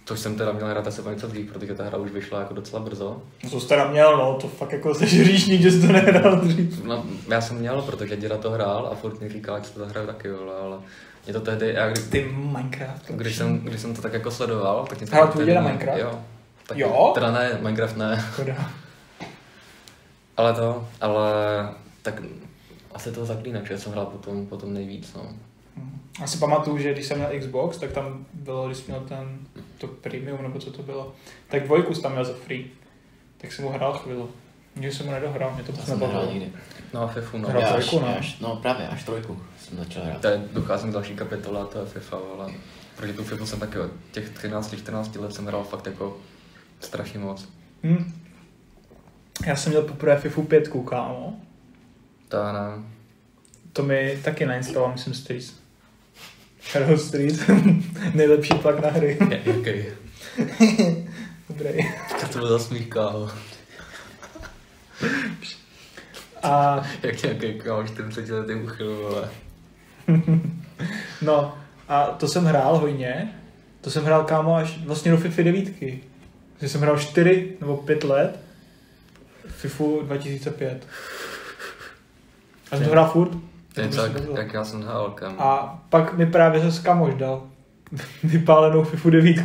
Což jsem teda měl hrát asi o něco dřív, protože ta hra už vyšla jako docela brzo. No, Co jsi teda měl, no, to fakt jako jsi hříšník, že jsi to nehrál dřív. No, já jsem měl, protože děda to hrál a furt mi říkal, že to zahraju taky, vole, ale mě to tehdy, já kdy, Ty Minecraft. to když, jsem, když jsem to tak jako sledoval, tak mě to Hrál tvůj děda Minecraft? Jo. Tak, Jo? Teda ne, Minecraft ne, Škoda. ale to, ale tak asi toho zaklínače jsem hrál potom, potom nejvíc, no. Já si pamatuju, že když jsem měl Xbox, tak tam bylo, když měl ten, to premium, nebo co to bylo, tak dvojku tam měl za free. Tak jsem ho hrál chvíli. Nikdy jsem ho nedohrál, mě to moc nehrál nebavilo. nikdy. No a FIFU, no. Hrál Já trojku, až, no. až, no právě, až trojku jsem začal hrát. To je, docházím k další kapitole a to je FIFA, ale protože tu FIFA jsem taky od těch 13-14 let jsem hrál fakt jako strašně moc. Hm. Já jsem měl poprvé FIFU 5, kámo. To ne. To mi taky nainstaloval, myslím, Streets. Shadow Street, nejlepší plak na hry. Jaký? Dobrý. To bylo za smích, kámo? A Jak nějaký kámo 40 letý uchyl, vole. no, a to jsem hrál hodně. To jsem hrál kámo až vlastně do FIFA 9. Takže jsem hrál 4 nebo 5 let. FIFU 2005. A jsem to hrál furt. To je To tak, se jak já jsem hrál, kámo. A pak mi právě zase kamoš dal vypálenou FIFU 9,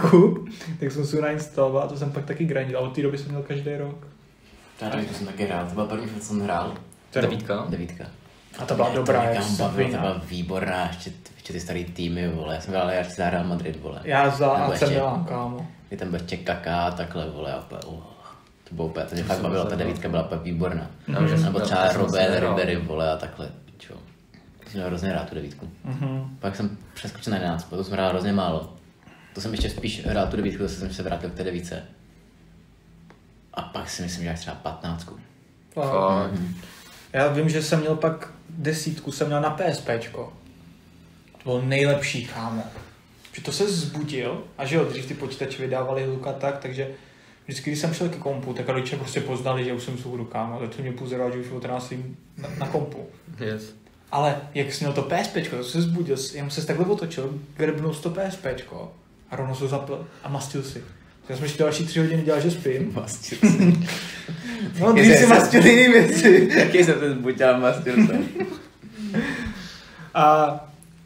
tak jsem si ji nainstaloval a to jsem pak taky grindil. A od té doby jsem měl každý rok. Nevím, to jsem taky hrál, to byl první, co jsem hrál. To je- Devítka? Devítka. A ta byla Mě dobrá, to jak bavilo, to byla výborná, ještě, ještě ty starý týmy, vole. Já jsem hrál, já za Real Madrid, vole. Já za AC Milan, kámo. Kdy tam byl ještě kaká a takhle, vole, a úplně, oh, to bylo úplně, to mě To fakt jsem bavilo, ta devítka byla úplně výborná. Jsem- Nebo třeba jsem Robert. Ribery, vole, a takhle. To jsem měl hrozně rád, tu devítku. Mhm. Pak jsem přeskočil na 11, to jsem hrál hrozně málo. To jsem ještě spíš hrál tu devítku, zase jsem se vrátil k té devíce. A pak si myslím, že až třeba 15. Fakt. Já vím, že jsem měl pak desítku, jsem měl na PSPčko. To bylo nejlepší, kámo. Že to se zbudil a že jo, dřív ty počítače vydávali luka tak, takže vždycky, když jsem šel ke kompu, tak rodiče prostě poznali, že už jsem souhru, kámo. Tak to mě pozoroval, že už o 14 na, na kompu. Yes. Ale jak jsi měl to PSPčko, to se zbudil, jenom se takhle otočil, grbnul si to PSPčko a rovnou se zapl a mastil si. Já jsem ještě další tři hodiny dělal, že spím. Mastil No, když si mastil jiný věci. Jaký jsem ten buďal mastil se. A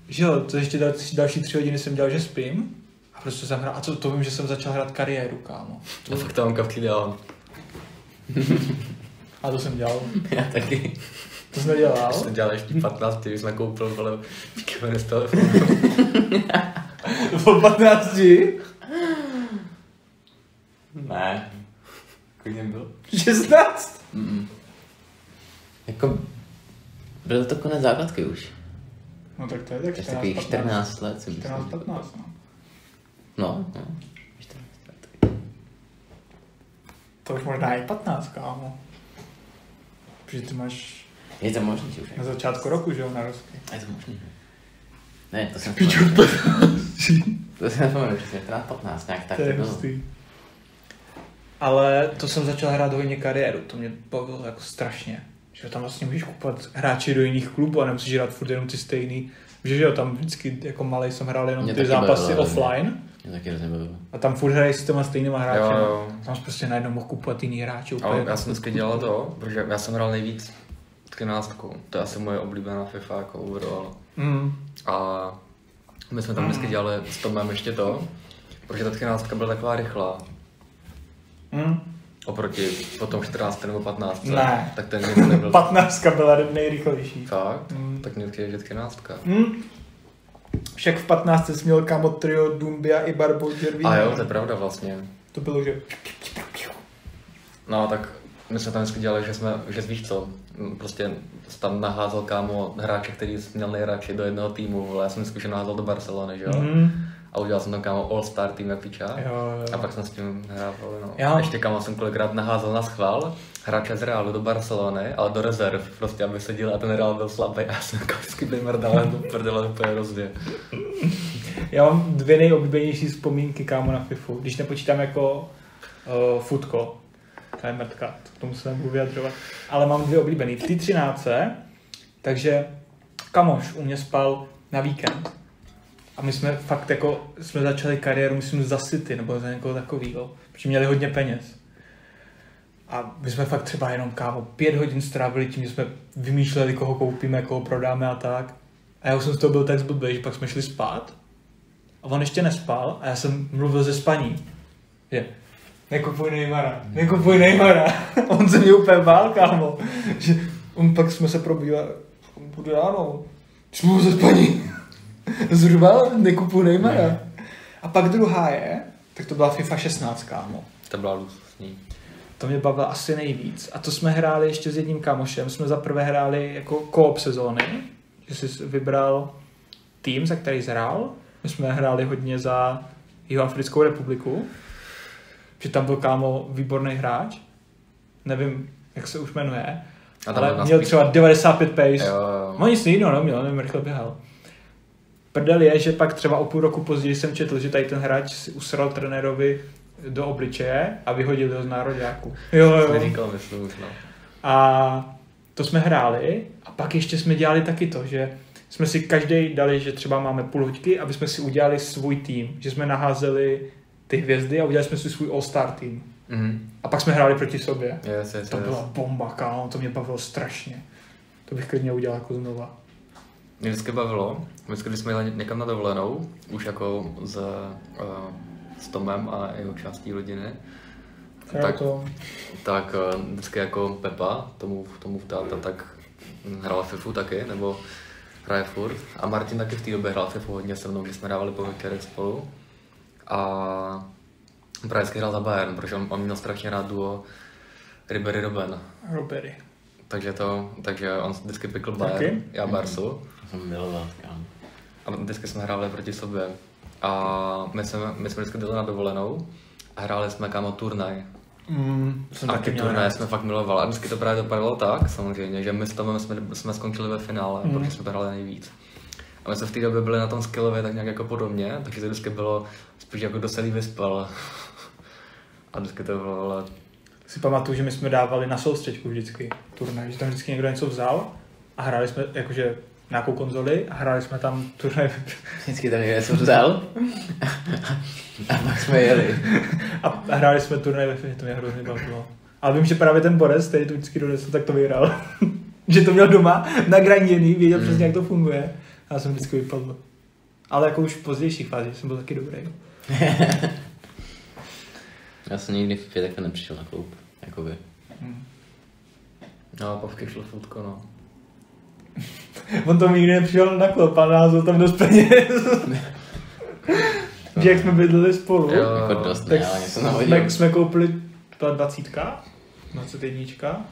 že jo, to ještě další, další tři hodiny jsem dělal, že spím. A prostě jsem hrál, a to, to vím, že jsem začal hrát kariéru, kámo. A fakt tam kapky dělám. A to jsem dělal. Já taky. To jsem nedělal. Jsem dělal ještě 15, když jsem nakoupil, vole, kameny z telefonu. Po 15. Ne. Kolik jsem byl? 16. Mm-mm. Jako, byl to konec základky už. No tak to je tak To je 14, takových 15. 14 let, si myslím. 14, 15, no. No, no. 14 let. To už možná i 15, kámo. Protože ty máš Je to možný, že už je. na začátku roku, že jo, narostky. Je to možný. Ne, to jsem Piču, To jsem že jsem 14, 15, nějak tak to je hustý. Ale to jsem začal hrát hodně kariéru, to mě bavilo jako strašně. Že tam vlastně můžeš kupovat hráči do jiných klubů a nemusíš hrát furt jenom ty stejný. Že, že jo, tam vždycky jako malý jsem hrál jenom Mě ty zápasy bavilo, offline Mě taky hrozně bavilo. a tam furt hrají s těma stejnýma hráči. Jo, jo. Tam jsi prostě najednou mohl kupovat jiný hráče úplně. Ale já jsem vždycky dělal to, protože já jsem hrál nejvíc 13. To je asi moje oblíbená FIFA jako overall. Mm. A my jsme tam vždycky dělali s Tomem ještě to, protože ta 13 byla taková rychlá. Mm. Oproti potom 14 nebo 15. Ne. Tak ten nebyl 15 byla nejrychlejší. fakt, Mm. tak mě je 13. Mm. Však v 15 jsi měl kámo trio Dumbia i Barbo Jervina. A jo, to je pravda vlastně. To bylo, že... No tak my jsme tam vždycky dělali, že jsme, že víš co, prostě tam naházel kámo hráče, který měl nejradši do jednoho týmu, vole, já jsem vždycky naházel do Barcelony, že jo? Mm. A udělal jsem tam kámo All-Star tým jak piča. Jo, jo. A pak jsem s tím hrával, no. Já- Ještě kámo jsem kolikrát naházel na schvál hráče z Realu do Barcelony, ale do rezerv, prostě aby se dělal a ten Real byl slabý a já jsem jako vždycky vymrdal do prdele úplně rozdě. Já mám dvě nejoblíbenější vzpomínky, kámo, na FIFU. Když nepočítám jako uh, futko, to je mrtka, k tomu se nebudu vyjadřovat. Ale mám dvě oblíbené. V té 13. Takže kamoš u mě spal na víkend. A my jsme fakt jako, jsme začali kariéru, myslím, za City, nebo za někoho takového. Protože měli hodně peněz. A my jsme fakt třeba jenom kámo pět hodin strávili tím, že jsme vymýšleli, koho koupíme, koho prodáme a tak. A já jsem z toho byl tak zblbý, že pak jsme šli spát. A on ještě nespal a já jsem mluvil ze spaní. Že nekupuj Neymara, nekupuj Neymara. on se mě úplně bál, kámo. Že on pak jsme se probíjeli, budu ráno, jsme ze spaní. Zhruba nekupuj Neymara. A pak druhá je, tak to byla FIFA 16, kámo. To byla luxusní. To mě bavilo asi nejvíc. A to jsme hráli ještě s jedním kamošem. Jsme za prvé hráli jako koop sezóny, že jsi vybral tým, za který jsi hrál. My jsme hráli hodně za Jihoafrickou republiku, že tam byl kámo výborný hráč. Nevím, jak se už jmenuje. A tam ale měl spíš- třeba 95 pace. Jo, jo. No nic jiného neměl, nevím, rychle běhal. Prdel je, že pak třeba o půl roku později jsem četl, že tady ten hráč si usral trenérovi do obličeje a vyhodil ho z nároďáku. Jo, jo. Neříkal už, no. A to jsme hráli a pak ještě jsme dělali taky to, že jsme si každý dali, že třeba máme půl hoďky, aby jsme si udělali svůj tým, že jsme naházeli ty hvězdy a udělali jsme si svůj all-star tým. Mhm. A pak jsme hráli proti sobě. Yes, yes, To yes. byla bomba, kámo, to mě bavilo strašně. To bych klidně udělal jako znova. Mě vždycky bavilo, vždycky, když jsme jeli někam na dovolenou, už jako s, uh, s Tomem a jeho částí rodiny, Tak. tak, To, tak uh, vždycky jako Pepa, tomu, tomu táta, tak hrál FIFU taky, nebo hraje furt. A Martin taky v té době hrál FIFU hodně se mnou, když jsme dávali po večerech spolu. A právě vždycky hrál za Bayern, protože on, on měl strašně rád duo Ribery Robben. Robery. Takže to, takže on vždycky pikl Bayern, Taky? já Barsu. To jsem miloval. A vždycky jsme hráli proti sobě. A my jsme, my jsme vždycky jeli na dovolenou a hráli jsme kámo turnaj. Mm, jsem A ty turnaje jsme fakt milovali. A vždycky to právě dopadlo tak, samozřejmě, že my s Tomem jsme, jsme skončili ve finále, Mhm. protože jsme hráli nejvíc. A my jsme v té době byli na tom skillově tak nějak jako podobně, takže to vždycky bylo spíš jako kdo se líp vyspal. A vždycky to bylo, ale Si pamatuju, že my jsme dávali na soustřečku vždycky turnaj, že tam vždycky někdo něco vzal a hráli jsme jakože nějakou konzoli a hráli jsme tam turnaj Vždycky tam někde jsem vzal. A pak jsme jeli. a hráli jsme turnaj ve FIFA, to mě hrozně bavilo. Ale vím, že právě ten Borec, který to vždycky donesl, tak to vyhrál. že to měl doma nagraněný, věděl Mm. přesně, jak to funguje. A já jsem vždycky vypadl. Ale jako už v pozdějších fázích jsem byl taky dobrý. Já jsem nikdy v FIFA takhle nepřišel na klub. Jakoby. no a povky šlo futko, no. On to nikdy nepřijel na klub a naházal tam dost peněz. že jak jsme bydleli spolu, Jo. Jako dost tak ne, ale něco jsme, jsme koupili, to byla dvacítka, 21,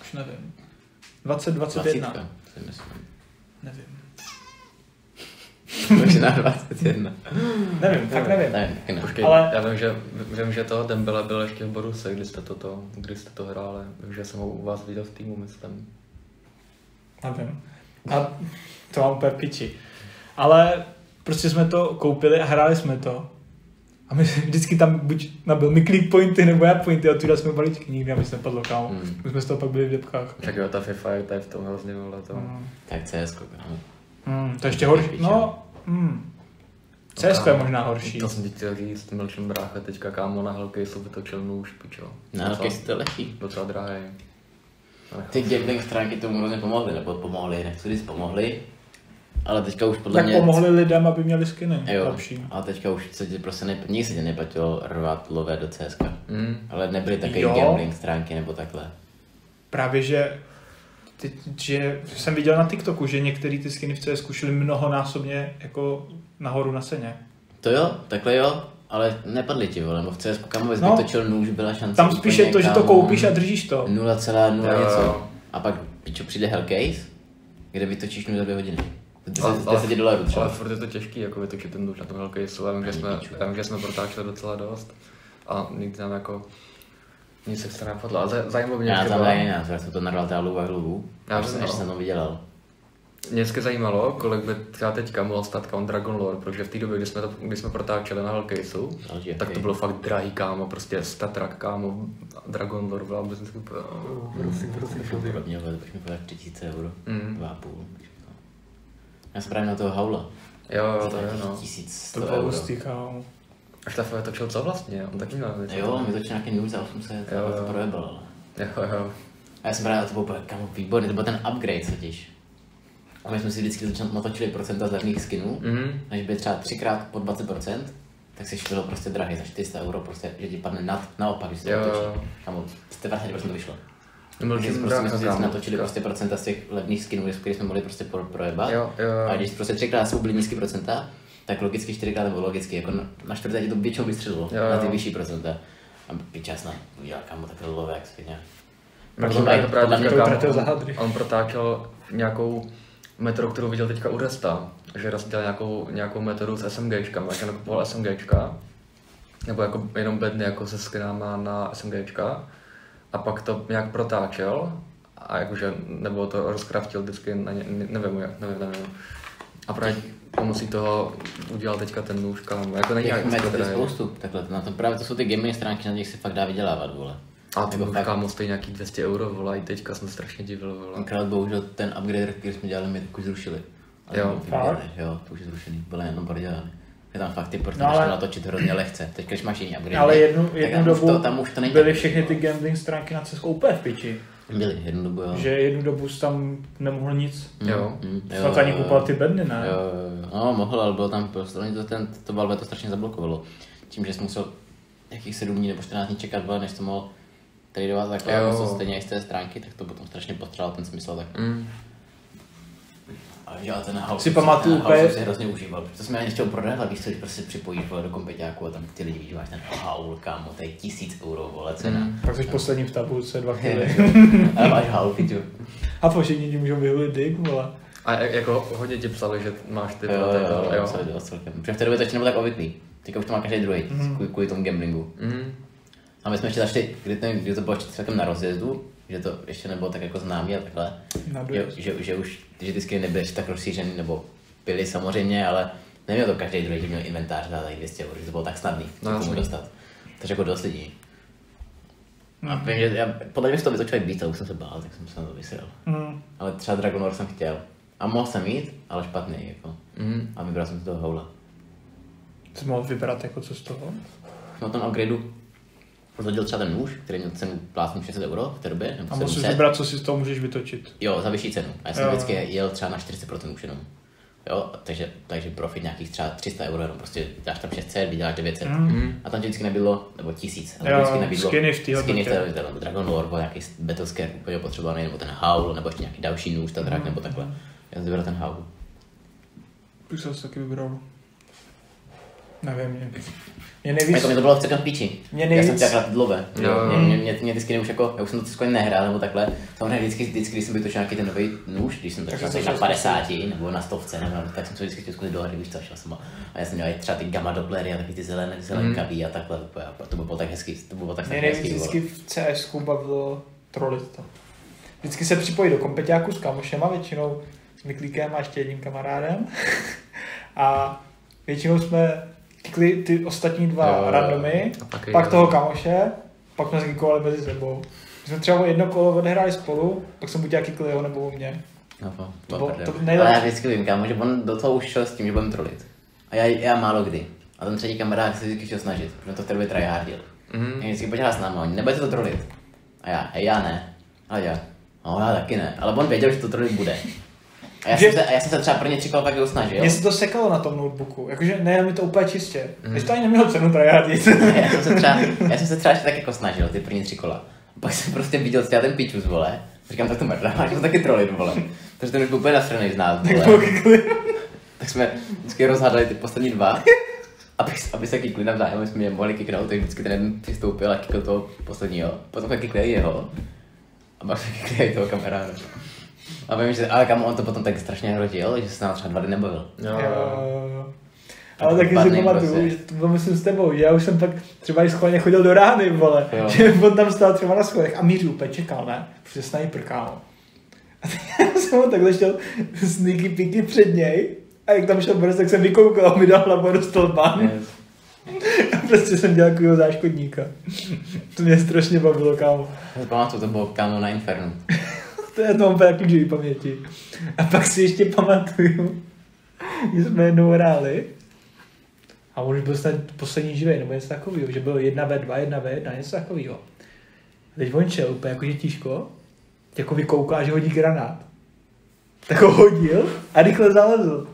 už nevím. 20, 21, Dvacítka, si myslím. nevím. Možná 21. Nevím, fakt nevím. Ne, ne. Počkej, Ale- Ale... já vím, že, vím, že to Dembele byl ještě v Boruse, když jste to, to, když jste to hráli. Vím, že jsem ho u vás viděl v týmu, myslím. Nevím. A to mám úplně piči. Ale prostě jsme to koupili a hráli jsme to. A my vždycky tam buď nabil Miklík pointy nebo já pointy a tu jsme balíčky nikdy, aby se nepadlo kámo. Hmm. My jsme z toho pak byli v depkách. Tak jo, ta FIFA je tady v tom hrozně vole to. Hmm. Tak CS, kámo. Hmm, to ještě horší. No, hmm. CS je možná horší. To jsem ti chtěl říct, Milčin brácha teďka kámo na Hellcase vytočil nůž, pičo. Na hokej si to lehčí. Docela drahý. Ty gambling stránky tomu hrozně pomohly, nebo pomohly, nechci říct pomohly, ale teďka už podle Tak mě... pomohli lidem, aby měli skiny Jo, lepší. a teďka už se ti prostě ne, nikdy se ti neplatilo rvat lové do CSK. Mm. Ale nebyly takové gambling stránky nebo takhle. Právě, že Ty, že jsem viděl na TikToku, že některé ty skiny v CS šly mnohonásobně jako nahoru na ceně. To jo, takhle jo, ale nepadly ti, vole, nebo v CS kamo No. no, točil nůž, byla šance. Tam spíš je to, že to koupíš a držíš to. 0,0 Jo, něco. A pak, pičo, přijde Hellcase, kde vytočíš nůž za dvě hodiny. 10, Ale- ale- 10 dolarů Ale třeba. furt je to těžký, jako vytočit ten nůž na tom vím, že Ani jsme, že jsme protáčeli docela dost. A nikdy nám jako nic extra nepadlo. Ale za- zajímalo mě Já tam jiná, já jsem to narval teda hlavu a hlavu. Já Až jsem, až jsem to vydělal. mě vždycky zajímalo, kolik by třeba teďka mohl stát Count Dragon Lore, protože v té době, kdy jsme, to, kdy jsme protáčeli na Hellcaseu, Záleží, tak to bylo fakt drahý kámo, prostě Statrak kámo, Dragon Lore byla vůbec úplně, prosím, prosím, prosím. Pro mě, ale to už mi podá 3000 euro. Mm. Dva a půl. Já jsem právě na toho haula. Jo, jo, to je no. 1100 To bylo hustý, kámo. A Štafové točil co vlastně? On taky měl něco. Jo, mi točil nějaký za 800, Jo, to projebal. Jo, jo. A já jsem právě to byl kamo výborný, to byl ten upgrade totiž. A my jsme si vždycky natočili procenta z levných skinů, Mhm. než by třeba třikrát po 20%, tak se švilo prostě drahý za 400 euro, prostě, že ti padne nad, naopak, když se to točí. Kamo, 120% to vyšlo. Takže tím jsme prostě, my jsme si natočili prostě procenta z těch levných skinů, které jsme mohli prostě pro, projebat. Jo, jo. A když prostě třikrát jsou byly nízké procenta, tak logicky čtyřikrát nebo logicky, jako na, na čtvrté ti to většinou vystřelilo, Jo, na ty jo. vyšší procenta. A pičas na, udělal kamo takhle lové, jak svině. No, Protože to právě, teďka, kámo, on, protáčel nějakou metodu, kterou viděl teďka u Resta, že Rest dělal nějakou, nějakou metodu s SMGčkama, že nakupoval SMGčka, nebo jako jenom bedny jako se skinama na SMGčka, a pak to nějak protáčel, a jakože, nebo to rozkraftil vždycky, na ně, ne- nevím, jak, nevím, nevím. A právě pomocí toho udělal teďka ten nůž, kámo, jako není nějak metod je spoustu, takhle, na tom právě to jsou ty gaming stránky, na těch se fakt dá vydělávat, vole. A to Jako nůž, fakt. kámo, stojí nějaký 200 euro, vole, i teďka jsem strašně divil, vole. Tenkrát bohužel ten upgrader, který jsme dělali, mi už zrušili. Ale Jo. to Fakt? Jo, to už je zrušený, bylo jenom prodělané. Je tam fakt ty porty, No, ale- natočit hrozně lehce. Teď, když máš jiný upgrade, Ale jednu, tak jednu tam dobu už to, tam už to není byly všechny ty gambling stránky na Českou úplně v piči. Byly, jednu dobu, jo. Že jednu dobu jsi tam nemohl nic. Mm, Jo. mm, Snad ani kupovat ty bedny, ne? Jo, jo, jo. No, mohl, ale bylo tam prostě, oni to, ten, to Valve to strašně zablokovalo. Tím, že jsi musel nějakých 7 dní nebo 14 dní čekat, vole, než to mohl tradovat takhle, Jo. jako stejně i z té stránky, tak to potom strašně potřeboval ten smysl. Tak. Mm. Ale ten house, Si pamatuju ten house jsem si hrozně užíval, protože jsme ani chtěl prodávat, víš co, když prostě připojíš vole, do kompeťáku a tam ty lidi vidíš, máš ten haul, kámo, to je tisíc euro, vole, cena. Mm. Pak jsi poslední v tabulce dva chvíli. Ale máš haul, piču. A po všichni ti můžou vyhulit dick, vole. A jak- jako hodně ti psali, že máš ty Jo, jo, jo, jo. jo, jo. celkem. Protože v té době to ještě nebylo tak obvyklý. Teďka už to má každý druhý, Mhm. kvůli, kvůli tomu gamblingu. Mm. A my jsme ještě začali, kdy, to, kdy to bylo ještě celkem na rozjezdu, že to ještě nebylo tak jako známý a takhle. Na Že, že, že, už, že ty skiny nebyly tak rozšířený, nebo byly samozřejmě, ale neměl to každý druhý, že měl inventář za tady 200 eur, že to bylo tak snadný No, no, tomu jasný. dostat. Takže jako dost lidí. A Mhm. vím, že já, podle mě se to vytočili víc, ale už jsem se bál, tak jsem se na to vysral. Mm. Ale třeba Dragon Lore jsem chtěl. A mohl jsem jít, ale špatný, jako. Mm. A vybral jsem si toho houla. Jsi mohl vybrat jako co z toho? Na tom upgradeu rozhodil třeba ten nůž, který měl cenu plátnu 600 euro v té době, nebo A musíš 700. vybrat, co si z toho můžeš vytočit. Jo, za vyšší cenu. A já jsem Jo. vždycky jel třeba na 40% už jenom. Jo, takže, takže profit nějakých třeba 300 euro, jenom prostě dáš tam 600, vyděláš 900. Mm. Mm. A tam vždycky nebylo, nebo 1000, ale Jo, vždycky nebylo. skiny v té skiny v té hodnotě. nebo Dragon Lore, nebo nějaký Battlescare úplně potřebovaný, nebo ten Howl, nebo ještě nějaký další nůž, ten drak, Mm. nebo takhle. Já jsem vybral ten Howl. Jsem se taky vybral. Nevím, mě, mě Jako nejvíc... mi to bylo celkem v píči. Mě Já nejvíc- jsem chtěl hrát dlouhé. Mě, mě, mě, mě, skiny už jako, já už jsem to skoro nehrál nebo takhle. Samozřejmě vždycky, vždycky když jsem vytočil nějaký ten nový nůž, když jsem to teď na šel 50 nebo na stovce, nebo, tak jsem to vždycky chtěl zkusit do hry, víš co, šel jsem a, a já jsem měl i třeba ty gamma doplery a taky ty zelené, zelenkavý a takhle, a to bylo tak hezký, to bylo tak Mě nejvíc hezký. vždycky v CS bavilo trolit to. Vždycky se připojí do kompeťáku s kamošema, většinou s Miklíkem a ještě jedním kamarádem. a většinou jsme klikli ty ostatní dva Jo, jo. randomy, A pak pak toho kamoše, pak jsme zgikovali mezi sebou. My jsme třeba jedno kolo odehráli spolu, pak jsem buď nějaký jeho nebo u mě. No, to, To bylo- nejlepší. Ale já vždycky vím, kámo, že on do toho už šel s tím, že budeme trolit. A já, já málo kdy. A ten třetí kamarád se vždycky chtěl snažit, protože to v té době tryhardil. Mm. Mě vždycky podělá s náma, oni nebudete to trolit. A já, hej, já ne. A já, no já taky ne. Ale on věděl, že to trolit bude. A já, Že- jsem se, a já jsem se třeba prvně tři kola snažil. Mně se to sekalo na tom notebooku, jakože nejenom mi to úplně čistě. Mm. to ani nemělo cenu tryhardit. já jsem se třeba, já jsem se třeba ještě tak jako snažil, ty první tři kola. A pak jsem prostě viděl třeba ten pičus, vole. Říkám, tak to mrdá, máš to taky trolit, vole. Takže ten už byl úplně nasranej z nás, vole. tak jsme vždycky rozhádali ty poslední dva. Aby, aby se kikli navzájem, jsme je mohli kiknout, tak vždycky ten jeden přistoupil a kikl toho posledního. Potom jsme kikli jeho. A pak jsme kikli toho kamaráda. A vím, že, ale kam on to potom tak strašně hrotil, že se nám třeba dva dny nebavil. Jo, jo. Ale taky si pamatuju, prostě. že to bylo myslím s tebou, já už jsem pak třeba i schválně chodil do rány, vole, Jo. že on tam stál třeba na schodech a mířil úplně čekal, ne, protože sniper, kámo. A já jsem ho takhle šel sneaky peeky před něj a jak tam šel brz, tak jsem vykoukal a mi dal hlavu a dostal bán. Yes. A prostě jsem dělal takového záškodníka. To mě strašně bavilo, kámo. Pamatuju, to bylo kámo na Infernu. To je to mám klíčový paměti. A pak si ještě pamatuju, že jsme jednou hráli a on už byl snad poslední živý, nebo něco takového, že bylo 1v2, 1v1, něco takového. A teď on šel úplně jakože tížko, jako vykoukal, že hodí granát. Tak ho hodil a rychle zalezl.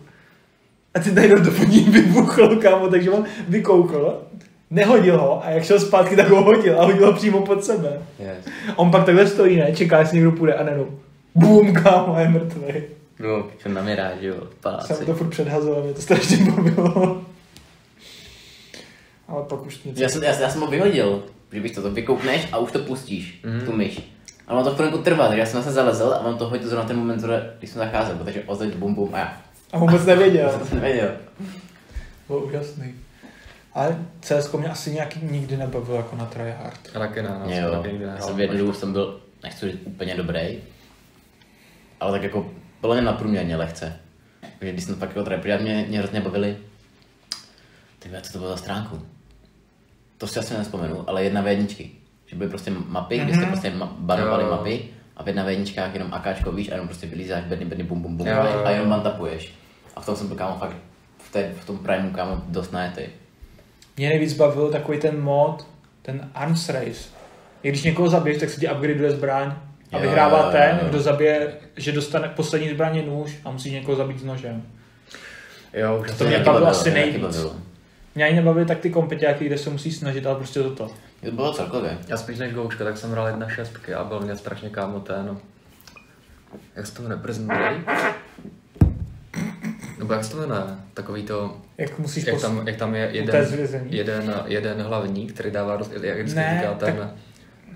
A ty najednou to pod vybuchlo, kámo, takže on vykoukl, nehodil ho a jak šel zpátky, tak ho hodil a hodil ho přímo pod sebe. Yes. On pak takhle stojí, ne? Čeká, jestli někdo půjde a nenou. Bum, kámo, je mrtvý. No, pičo, na mě rád, že jo, paláci. Jsem to furt předhazoval, mě to strašně bavilo. Ale pak už něco... Já jsem, já, já jsem ho vyhodil, že bych to, to vykoukneš a už to pustíš, mm. tu myš. A ono to chvilku trvá, takže já jsem se zalezl a on to hodil zrovna ten moment, když jsem zacházel, protože ozveď bum bum a já. A vůbec nevěděl. To nevěděl. Byl úžasný. Ale CS mě asi nějaký nikdy nebavilo jako na tryhard. Taky ne, no, Jo, taky nikdy nehrál. jsem jsem byl, nechci říct úplně dobrý, ale tak jako bylo mě naprůměrně lehce. Takže když jsem to fakt jako tryhard, mě, mě hrozně bavili, ty co to bylo za stránku? To si asi nespomenu, ale jedna v jedničky. Že byly prostě mapy, kde jste prostě ma- banovali Jo. mapy a v jedna v jedničkách jenom akáčko víš a jenom prostě vylízáš bedny, bedny, bum, bum, bum Jo, a jenom mantapuješ. A v tom jsem byl kámo fakt v, té, v tom primu kámo dost najetý. Mě nejvíc bavil takový ten mod, ten arms race. I když někoho zabiješ, tak se ti upgradeuje zbraň a vyhrává jo, jo, ten, kdo zabije, že dostane poslední zbraně nůž a musí někoho zabít s nožem. Jo, už To asi mě bavilo asi nejvíc. bavilo. Mě ani nebavily tak ty kompetiáky, kde se musí snažit, ale prostě toto. To bylo celkově. Já spíš než Goučka, tak jsem hrál jedna šestky a byl mě strašně kámo ten, jak se to jmenuje, Prison Break? Nebo jak se to jmenuje, takový to, Jak musíš jak pos- tam, jak tam je jeden, zvězení. jeden, jeden hlavní, který dává, jak vždycky Ne, říká tak- ten,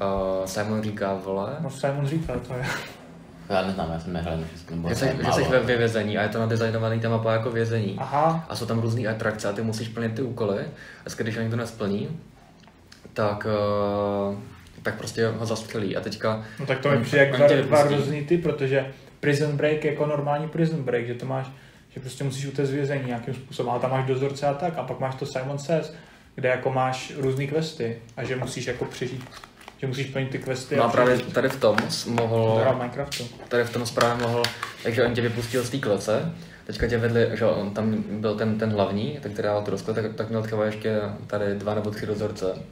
uh, Simon říká, vole, No Simon říkal, to je. Já neznám, já jsem nehrál na tak že málo. jsi ve, vězení a je to nadizajnovaný ta mapa jako vězení. Aha, A jsou tam různé atrakce a ty musíš plnit ty úkoly. A když někdo nesplní, tak, uh, tak prostě ho zastřelí. A teďka no tak to mi přijde jak dva, dva různý ty, protože Prison Break je jako normální Prison Break, že to máš, že prostě musíš utéct z vězení nějakým způsobem, ale tam máš dozorce a tak, a pak máš to Simon Says, kde jako máš různé questy a že musíš jako přežít, že musíš plnit ty questy No a právě tady v tom mohl, Minecraftu. tady v tom správně mohl, takže on tě vypustil z té klece, teďka tě vedli, že on tam byl ten, ten hlavní, ten, který dával tu rozklad, tak, tak měl třeba ještě tady dva nebo tři dozorce.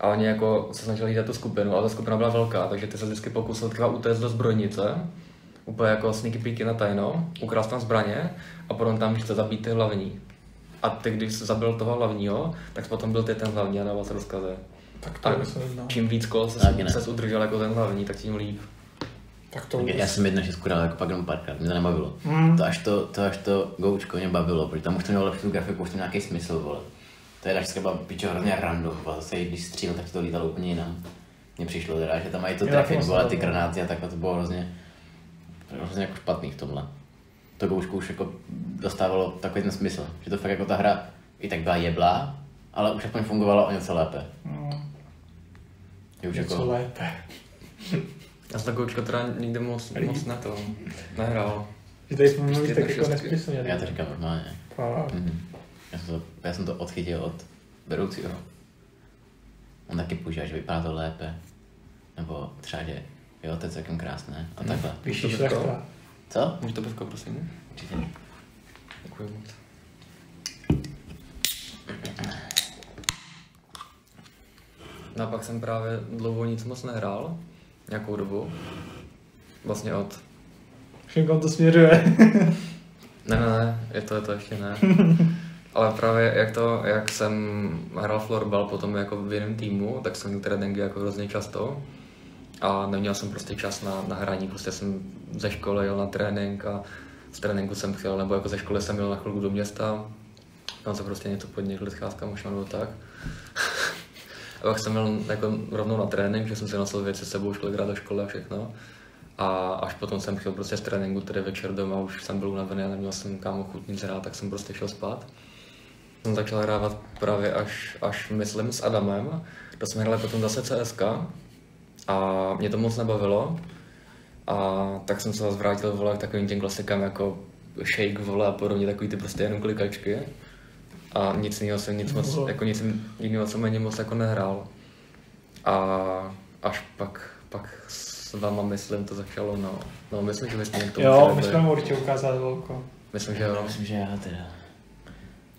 A oni jako se snažili jít tu skupinu, ale ta skupina byla velká, takže ty se vždycky pokusil třeba utéct do zbrojnice, úplně jako sneaky peeky na tajno, ukrást tam zbraně a potom tam chce zabít ty hlavní. A ty, když jsi zabil toho hlavního, tak potom byl ty ten hlavní a dával se rozkazy. Tak to A neznal. čím víc kol se, se udržel jako ten hlavní, tak tím líp. Tak to Tak Já jsem jedna šestku dal jako pak jenom párkrát, mě to nebavilo. Mm. To až to, to až to goučko mě bavilo, protože tam už to mělo lepší tu grafiku, už to nějaký smysl, vole. To je dačka byla pičo hrozně random, vole, zase když střílel, tak to lítalo úplně jinam. Mně přišlo teda, že tam mají to trafit, moc vole, ty granáty a takhle, to bylo hrozně, hrozně jako špatný v tomhle. To goučko už jako dostávalo takový ten smysl, že to fakt jako ta hra i tak byla jeblá, ale už aspoň fungovala o něco lépe. No, Že už něco jako, lépe. Já jsem takovoučko teda nikdy moc, moc na to nehrál. Že tady jsme mluvili Prostě tak jako nesmyslně. já to říkám normálně. Mhm. Já jsem to, já jsem to odchytil od vedoucího. On taky používá, že vypadá to lépe. Nebo třeba, že jo, to je celkem krásné. A takhle. Vyšší To by šlechta. Co? Můžu to pivko, prosím? Určitě. Děkuji moc. No a pak jsem právě dlouho nic moc nehrál, nějakou dobu. Vlastně od... Všem kam to směřuje. Ne, ne, ne, je to, je to ještě ne. Ale právě jak to, jak jsem hrál florbal potom jako v jiném týmu, tak jsem měl tradingy jako hrozně často. A neměl jsem prostě čas na, na hraní, prostě jsem ze školy jel na trénink a z tréninku jsem chtěl, nebo jako ze školy jsem jel na chvilku do města, tam se prostě něco podnikl s možná nebo tak. a pak jsem jel jako rovnou na trénink, že jsem si nosil věci s sebou, šel hrát do školy a všechno. A až potom jsem chtěl prostě z tréninku, tedy večer doma, už jsem byl unavený a neměl jsem kam chuť nic hrát, tak jsem prostě šel spát. Jsem začal hrávat právě až, až myslím s Adamem, to jsme hráli potom zase CSK a mě to moc nebavilo. A tak jsem se zase vrátil vole, k takovým těm klasikám jako Shake vole a podobně, takový ty prostě jenom klikačky. A nic jiného jsem nic moc, jako nic jiného jsem ani moc jako nehrál. A až pak, pak s váma myslím to začalo, no. No myslím, že byste mě k tomu Jo, my jsme mu určitě ukázali velko. Myslím, že jo. Myslím, že já teda.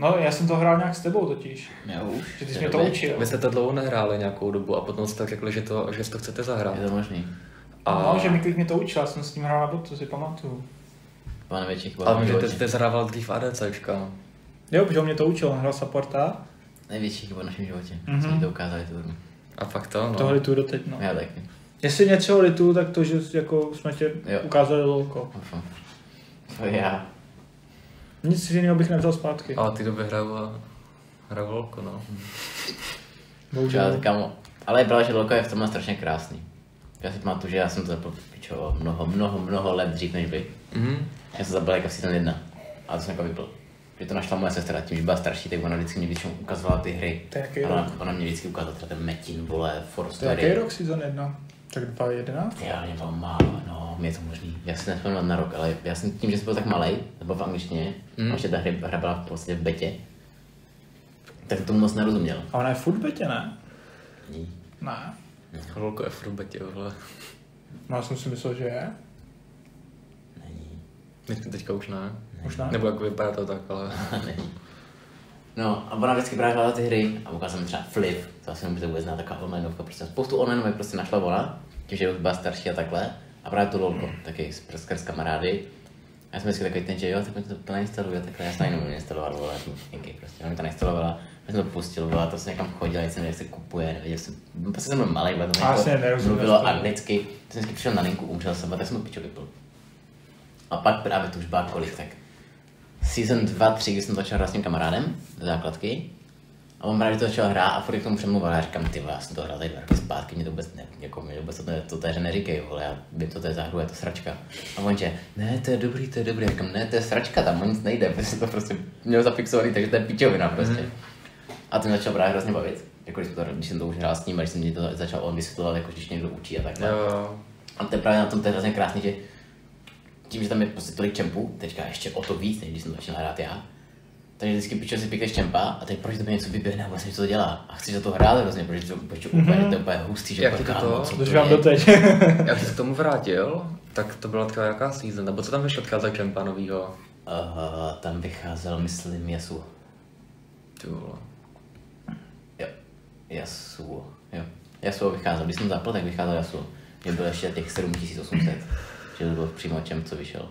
No, já jsem to hrál nějak s tebou totiž. Já už. Že ty jsi mě to učil. Vy jste to dlouho nehráli nějakou dobu a potom jste řekli, že to, že to chcete zahrát. Je to možný. A, No, že Miklik mě to učil, já jsem s ním hrál na botu, si pamatuju. Pane větších ale vím, že ty, ty zahrával dřív ADCčka. Jo, protože on mě to učil, on hrál supporta. Největší chyba v našem životě. Mhm. Mm-hmm. Jsme mi to ukázali tu hru. A fakt to, no. To litu doteď, no. Já taky. Jestli něco litu, tak to, že jako jsme tě Jo. ukázali lolko. Ufo. To já. Nic jiného bych nevzal zpátky. Ale ty doby hraju a hraju volko, no. Já, Bohužel. kamo. Ale je pravda, že Loko je v tomhle strašně krásný. Já si pamatuju, že já jsem to zapl pičo, mnoho, mnoho, mnoho let dřív než vy. Mhm. Já jsem zabil jako v season 1. A to jsem jako vypl. Že to našla moje sestra, tím, že byla starší, tak ona vždycky mě většinou ukazovala ty hry. To jaký ona, rok? ona mě vždycky ukázala třeba ten Metin, vole, Force To je jaký rok season 1? Tak 2011? Já mě bylo málo, no, mě je to možný. Já si nespomínám na rok, ale já jsem tím, že jsem byl tak malý, nebo v angličtině, Mm. a ještě ta hra, hra byla v podstatě v betě, tak tomu moc nerozuměl. A ona je furt v betě, ne? Ní. Ne. Volko je furt v betě, vole. No, já jsem si myslel, že je. Není. Teď- Teďka už ne. Už ne. Nebo jako vypadá to tak, ale... Není. No, a ona vždycky právě hledala ty hry a ukázala mi třeba Flip, to asi nemůžete vůbec znát, taková onlineovka, prostě spoustu onlineovek prostě našla ona, tím, že už byla starší a takhle, a právě to lolko, taky s- skrz kamarády. A já jsem vždycky takový ten, že jo, tak mi to, to nainstaluje, takhle, já jsem ani nemohl instalovat, vole, díky, prostě, ona mi to nainstalovala, já jsem to pustil, vole, a to jsem někam chodil, jak jsem jak se kupuje, nevěděl jsem, prostě jsem byl malý, vole, to A jako mluvilo anglicky, to jsem vždycky přišel na linku, umřel jsem, a tak jsem to pičo vypl. A pak právě to už byla kolik, tak season 2, 3, kdy jsem začal hrát s tím kamarádem ze základky. A on právě to začal hrát a furt k tomu přemluval. Já říkám, ty já jsem to hrál tady dva roky zpátky, mě to vůbec, ne, jako, mě vůbec to, to hře neříkej, vole, já vím, to, to je za hru, je to sračka. A on že, ne, to je dobrý, to je dobrý. Já říkám, ne, to je sračka, tam o nic nejde, prostě to prostě měl zafixovaný, takže to je pičovina prostě. Mhm. A to mě začal právě hrozně bavit. Jako když, to, když jsem to už hrál s ním, a když jsem mě to začal on vysvětlovat, jako když někdo učí a takhle. Jo, jo. A to je právě na tom to je hrozně krásný, že tím, že tam je prostě tolik čempů, teďka ještě o to víc, než když jsem to začal hrát já, takže vždycky pičo si píkneš čempa a teď proč to něco vyběhne a vlastně něco to dělá. A chci za to hrát hrozně, protože to, protože to, úplně, to je úplně hustý, že Jak to kámo, to? co Dožívám je? doteď. Jak jsi se k tomu vrátil, tak to byla taková jaká season, nebo co tam vyšlo za čempa novýho? Uh, tam vycházel, myslím, Yasu. Ty vole. Jo, Yasuo. Jo, Yasuo vycházel, když jsem zapl, tak vycházel Yasuo. Mě bylo ještě těch 7800, že to byl přímo čem, co vyšel.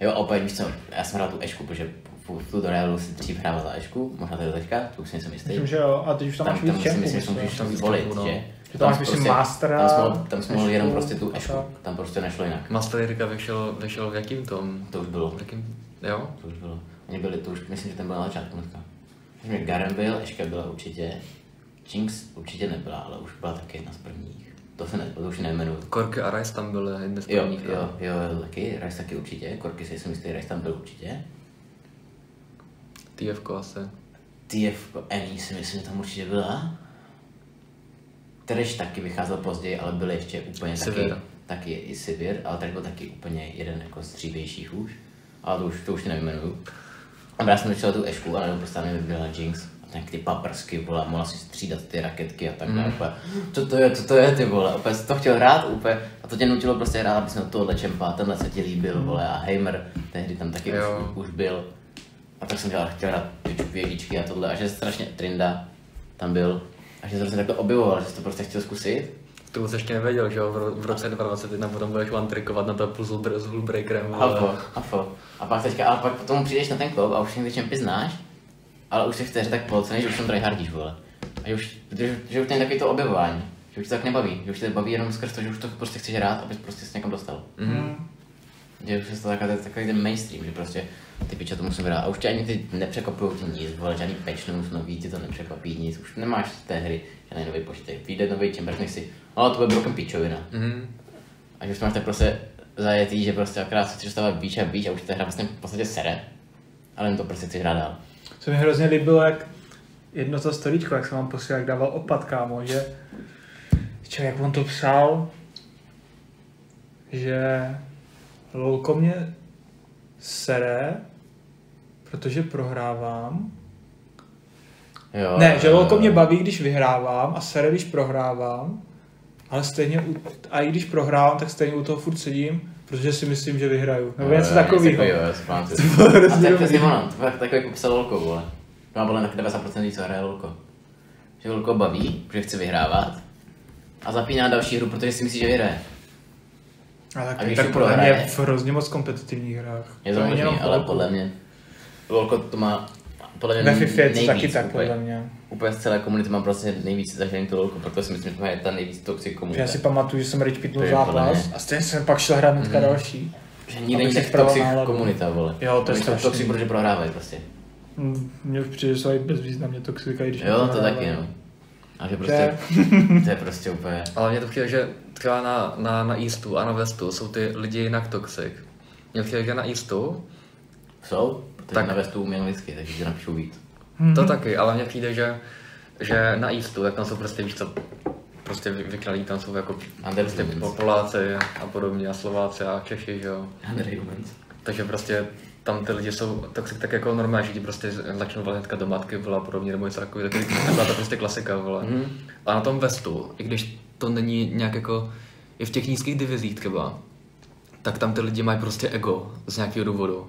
Jo, a opět víš co, já jsem hrál tu Ešku, protože v, v tutoriálu si dřív hrával za Ešku, možná to je teďka, to už si nejsem jistý. Myslím, že jo. A teď už tam máš víc si čempů, myslím, že můžeš Tam tam zvolit, no. že? Že tam máš, myslím, mastera, Tam mohl, tam jsi mohl jenom prostě tu Ešku, tam prostě nešlo jinak. Master Erika vyšel, vyšel v jakým tom? To už bylo, V jakým, jo? to už bylo. Oni byli, to už, myslím, že ten byl na začátku dneska. Myslím, že Garen byl, Eška byla určitě, Jinx určitě nebyla, ale už byla taky jedna z prvních. To se ne, to už nejmenuju. Korky a Rice tam byly jedny z Jo, prvních. jo, jo, jo, taky, Rice taky určitě, Korky si jsem jistý, Rice tam byl určitě. TFko asi. TF Annie si myslím, že tam určitě byla. Tereš taky vycházel později, ale byl ještě úplně Sivir. taky, taky i Sivir, ale tady byl taky úplně jeden jako z dřívějších už. Ale to už, to už nevymenuju. A já jsem začal tu Ešku, ale prostě mi vyběla Jinx. A ten ty paprsky, vole, mohla si střídat ty raketky a tak dále. Mm. Co to je, co to je, ty vole, úplně to chtěl hrát úplně. A to tě nutilo prostě hrát, abys měl tohle čempa, tenhle se ti líbil, vole, a Heimer, tehdy tam taky Jo. už, už byl. A tak jsem dělal, chtěl hrát piču vědičky a tohle, a že strašně Trinda tam byl. A že se hrozně takhle objevoval, že jsi to prostě chtěl zkusit. To vůbec ještě nevěděl, že jo, v v roce 2021 potom budeš one trikovat na to plus s Hullbreakerem. A fo, a fo. A pak teďka, ale pak potom přijdeš na ten klub a už ty čempy znáš, ale už se v té hře tak polocený, že už tam tryhardíš, vole. A že už, že, že už ten taky to objevování. Že už to tak nebaví, že už tě to baví jenom skrz to, že už to prostě chceš hrát, abys prostě se někam dostal. Mhm. Že už je to takový, takový ten mainstream, že prostě ty piče to musím hrát. A už tě ani ty nepřekvapují ti nic, vole, žádný patch news nový, ti to nepřekvapí nic, už nemáš z té hry žádný nový počítač. Vyjde nový Chamber, řekneš si, ale to bude broken pičovina. Mhm. A že už to máš tak prostě zajetý, že prostě akorát se chceš dostávat víc a víc a už ta hra vlastně v podstatě sere. Ale jen to prostě chceš hrát dál. Se mi hrozně líbilo, jak jedno to storíčko, jak jsem vám posílal, jak dával opat, kámo, že čo, jak on to psal, že lolko mě sere, protože prohrávám. Jo, Ne, že lolko mě baví, když vyhrávám a sere, když prohrávám, ale stejně, u, a i když prohrávám, tak stejně u toho furt sedím, protože si myslím, že vyhraju. Nebo něco takového. Jo, já si pamatuju. To bylo hrozně je dobrý. ono, to takový jako psal Lolko, vole. To má mě tak 90% lidí, co hraje Lolko. Že Lolko baví, že chce vyhrávat a zapíná další hru, protože si myslí, že vyhraje. A tak, A když tak podle mě v hrozně moc kompetitivních hrách. Je to možný, ale podle mě Lolko to má podle mě Ve FIFA je to nejvíc, taky tak, úplně, podle mě. úplně z celé komunity mám prostě nejvíc zažený to Lolko, protože si myslím, že to je ta nejvíc toxic komunita. já si pamatuju, že jsem rage pitnul zápas mě. a stejně jsem pak šel hrát hnedka další. Že nikdy není tak toxic komunita, vole. Jo, to je strašný. toxic, protože prohrávají prostě. Mm, Mně už přijde, že jsou i bezvýznamně toxika, i když Jo, to taky, no. A že To je- prostě, to je prostě úplně... Ale mně to přijde, že třeba na, na, na Eastu a na Westu jsou ty lidi jinak toxic. Mně přijde, že na Eastu Jsou, protože Tak. na Westu umí anglicky, takže napíšu víc. Mhm. To taky, ale mně přijde, že, že na Eastu, jak tam jsou prostě, víš co, prostě vy- vykralí, tam jsou jako prostě Poláci a podobně, a Slováci a Češi, že jo. Underhumans. Takže prostě tam ty lidi jsou tak, tak jako normální, že ti prostě začnou hnedka do matky, vole, a podobně, nebo něco takového, takový, taková to prostě klasika, vole. Mhm. A na tom Westu, i když to není nějak jako, i v těch nízkých divizích třeba, tak tam ty lidi mají prostě ego z nějakého důvodu.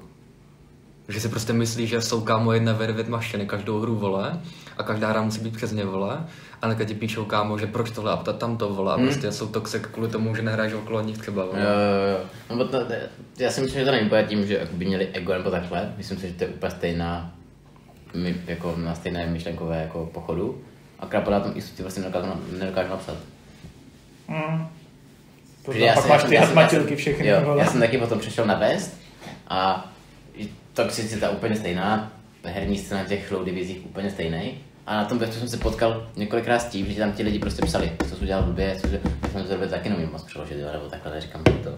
Že si prostě myslí, že jsou kámo jedna vervět mašiny každou hru vole a každá hra musí být přes ně vole a hnedka ti píšou kámo, že proč tohle a ta- tam to vole a Hmm. prostě jsou toxic kvůli tomu, že nehraješ okolo nich třeba vole. Jo, jo, jo. No, bo to, to, já si myslím, že to není úplně tím, že by měli ego nebo takhle. Myslím si, že to je úplně stejná, my, jako na stejné myšlenkové jako pochodu. A krát na tom i ti vlastně nedokážu, nedokážu napsat. Mm. To Protože pak jsem- máš ty já jsem- hazmatilky já všechny. Jo, já jsem taky potom přešel na West a toxicita úplně stejná, herní scéna těch low divizích úplně stejný. A na tom Westu jsem se potkal několikrát s tím, že tam ti lidi prostě psali, co jsi udělal blbě, co jsi, já jsem to zrobil taky nevím moc přeložit, jo, nebo takhle, neříkám to.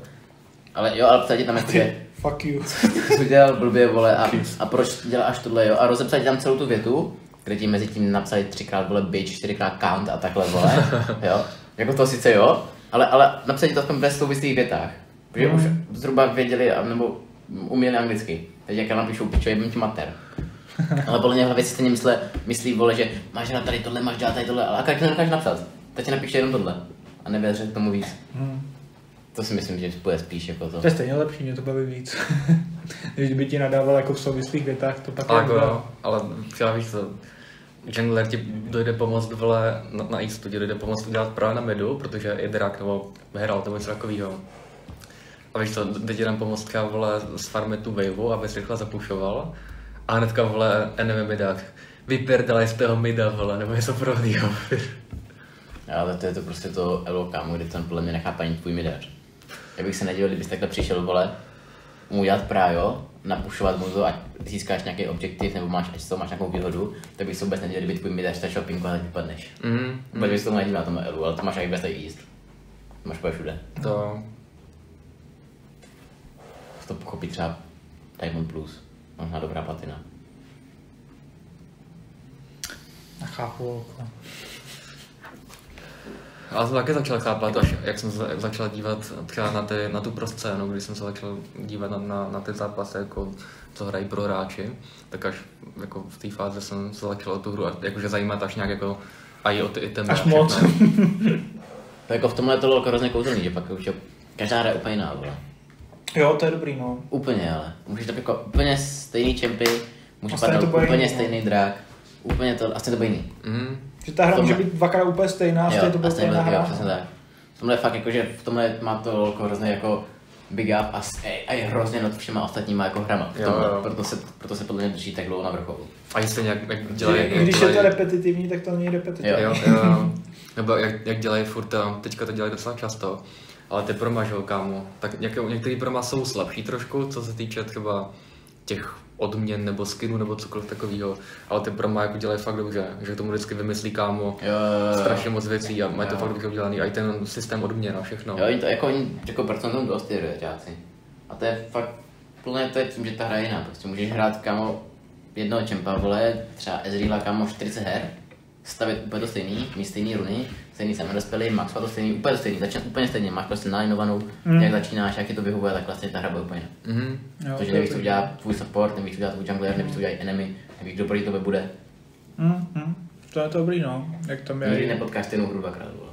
Ale jo, ale psali tam jako, že Fuck you. co jsi udělal blbě, vole, a, a proč děláš tohle, jo, a rozepsali tam celou tu větu, kde ti mezi tím napsali třikrát, vole, bitch, čtyřikrát count a takhle, vole, jo. Jako to sice jo, ale, ale napsali to aspoň ve souvislých větách, protože Mm. už zhruba věděli, nebo uměli anglicky. Teď jak napíšou, pičo, jebím ti mater. ale podle mě hlavě si stejně myslí, myslí, vole, že máš dělat tady tohle, máš dělat tady tohle, ale akorát ti nedokážeš napsat. Tak ti napíše jenom tohle. A nevěř k tomu víc. Hmm. To si myslím, že bude spíš jako to. To je stejně lepší, mě to baví víc. Když by ti nadával jako v souvislých větách, to pak Ale jak jako, jo, ale třeba víš co, Jungler ti dojde pomoct vole na, na ti dojde pomoct udělat právě na midu, protože je drak nebo hrál nebo něco takového. A víš co, tam pomoct třeba vole z farmy tu waveu, abys rychle zapušoval. A hnedka vole enemy midák. Vypěrdalej z toho mida vole, nebo něco podobného. Ale to je to prostě to elo kámo, kde ten podle mě nechápe ani tvůj midař. Já bych se nedělal, kdybys takhle přišel, vole, mu udělat prájo, napušovat mu to, ať získáš nějaký objektiv, nebo máš, ať toho máš nějakou výhodu, tak bych se vůbec nedělal, kdyby tvůj midař stačil pinku a vypadneš. mm, Vůbec bych se tomu nedíval na tom elu, ale to máš i i East. To máš všude. to, To pochopí třeba Diamond Plus, možná dobrá platina. Nechápu, lolko. Já jsem taky začal chápat, až jak jsem se začal dívat třeba na, ty, na tu proscénu, když jsem se začal dívat na, na, na ty zápasy, jako, co hrají pro hráči, tak až jako v té fázi jsem se začal o tu hru jakože zajímat až nějak jako a i o ty itemy. Až moc. To jako v tomhle je to lolko hrozně kouzelný, že pak už je, každá hra je úplně jiná, vole. Jo, to je dobrý, no. Úplně ale. Můžeš to jako úplně stejný čempy, může padnout úplně jiný, no. stejný drak, úplně to, asi to bude jiný. Mm, Že ta hra To může být dvakrát úplně stejná, a stejně to bude stejná bude, jo, hra. přesně tak. V tomhle fakt jako, že v tomhle má to lolko hrozně jako big up a, s- a je hrozně nad všema ostatníma jako hrama. V Jo, tomhle. jo. Proto, se, proto se podle mě drží tak dlouho na vrcholu. A jestli nějak, jak Že, dělají... I jak když je to dělají- repetitivní, tak to není repetitivní. Jo. Jo, jo. Nebo jak, jak dělají furt, teďka to dělají docela často, ale ty proma, že jo, kámo, tak nějaké, některý proma jsou slabší trošku, co se týče třeba těch odměn nebo skinů nebo cokoliv takového, ale ty proma jako dělají fakt dobře, že tomu vždycky vymyslí kámo Jo, jo, jo. strašně moc věcí a mají to fakt dobře udělaný, a i ten systém odměn a všechno. Jo, oni to jako oni jako procentum dost ty reťáci. A to je fakt, plně to je tím, že ta hra je jiná. Prostě můžeš hrát kamo jednoho čempa, vole, třeba Ezreala kamo 40 her, stavit úplně to stejný, mít stejný runy, stejný samorospely, max to stejný, úplně to stejný, začne úplně stejně, máš prostě nalinovanou, mm. jak začínáš, jak ti to vyhovuje, tak vlastně ta hra bude úplně jiná. Mhm. Jo, Protože nevíš, co udělá tvůj support, nevíš, co udělá tvůj jungler, nevíš, co udělá enemy, nevíš, kdo proti tobě bude. Mm, mm. To je dobrý, no. Jak tam Nikdy je. nepotkáš stejnou hru dvakrát, vole.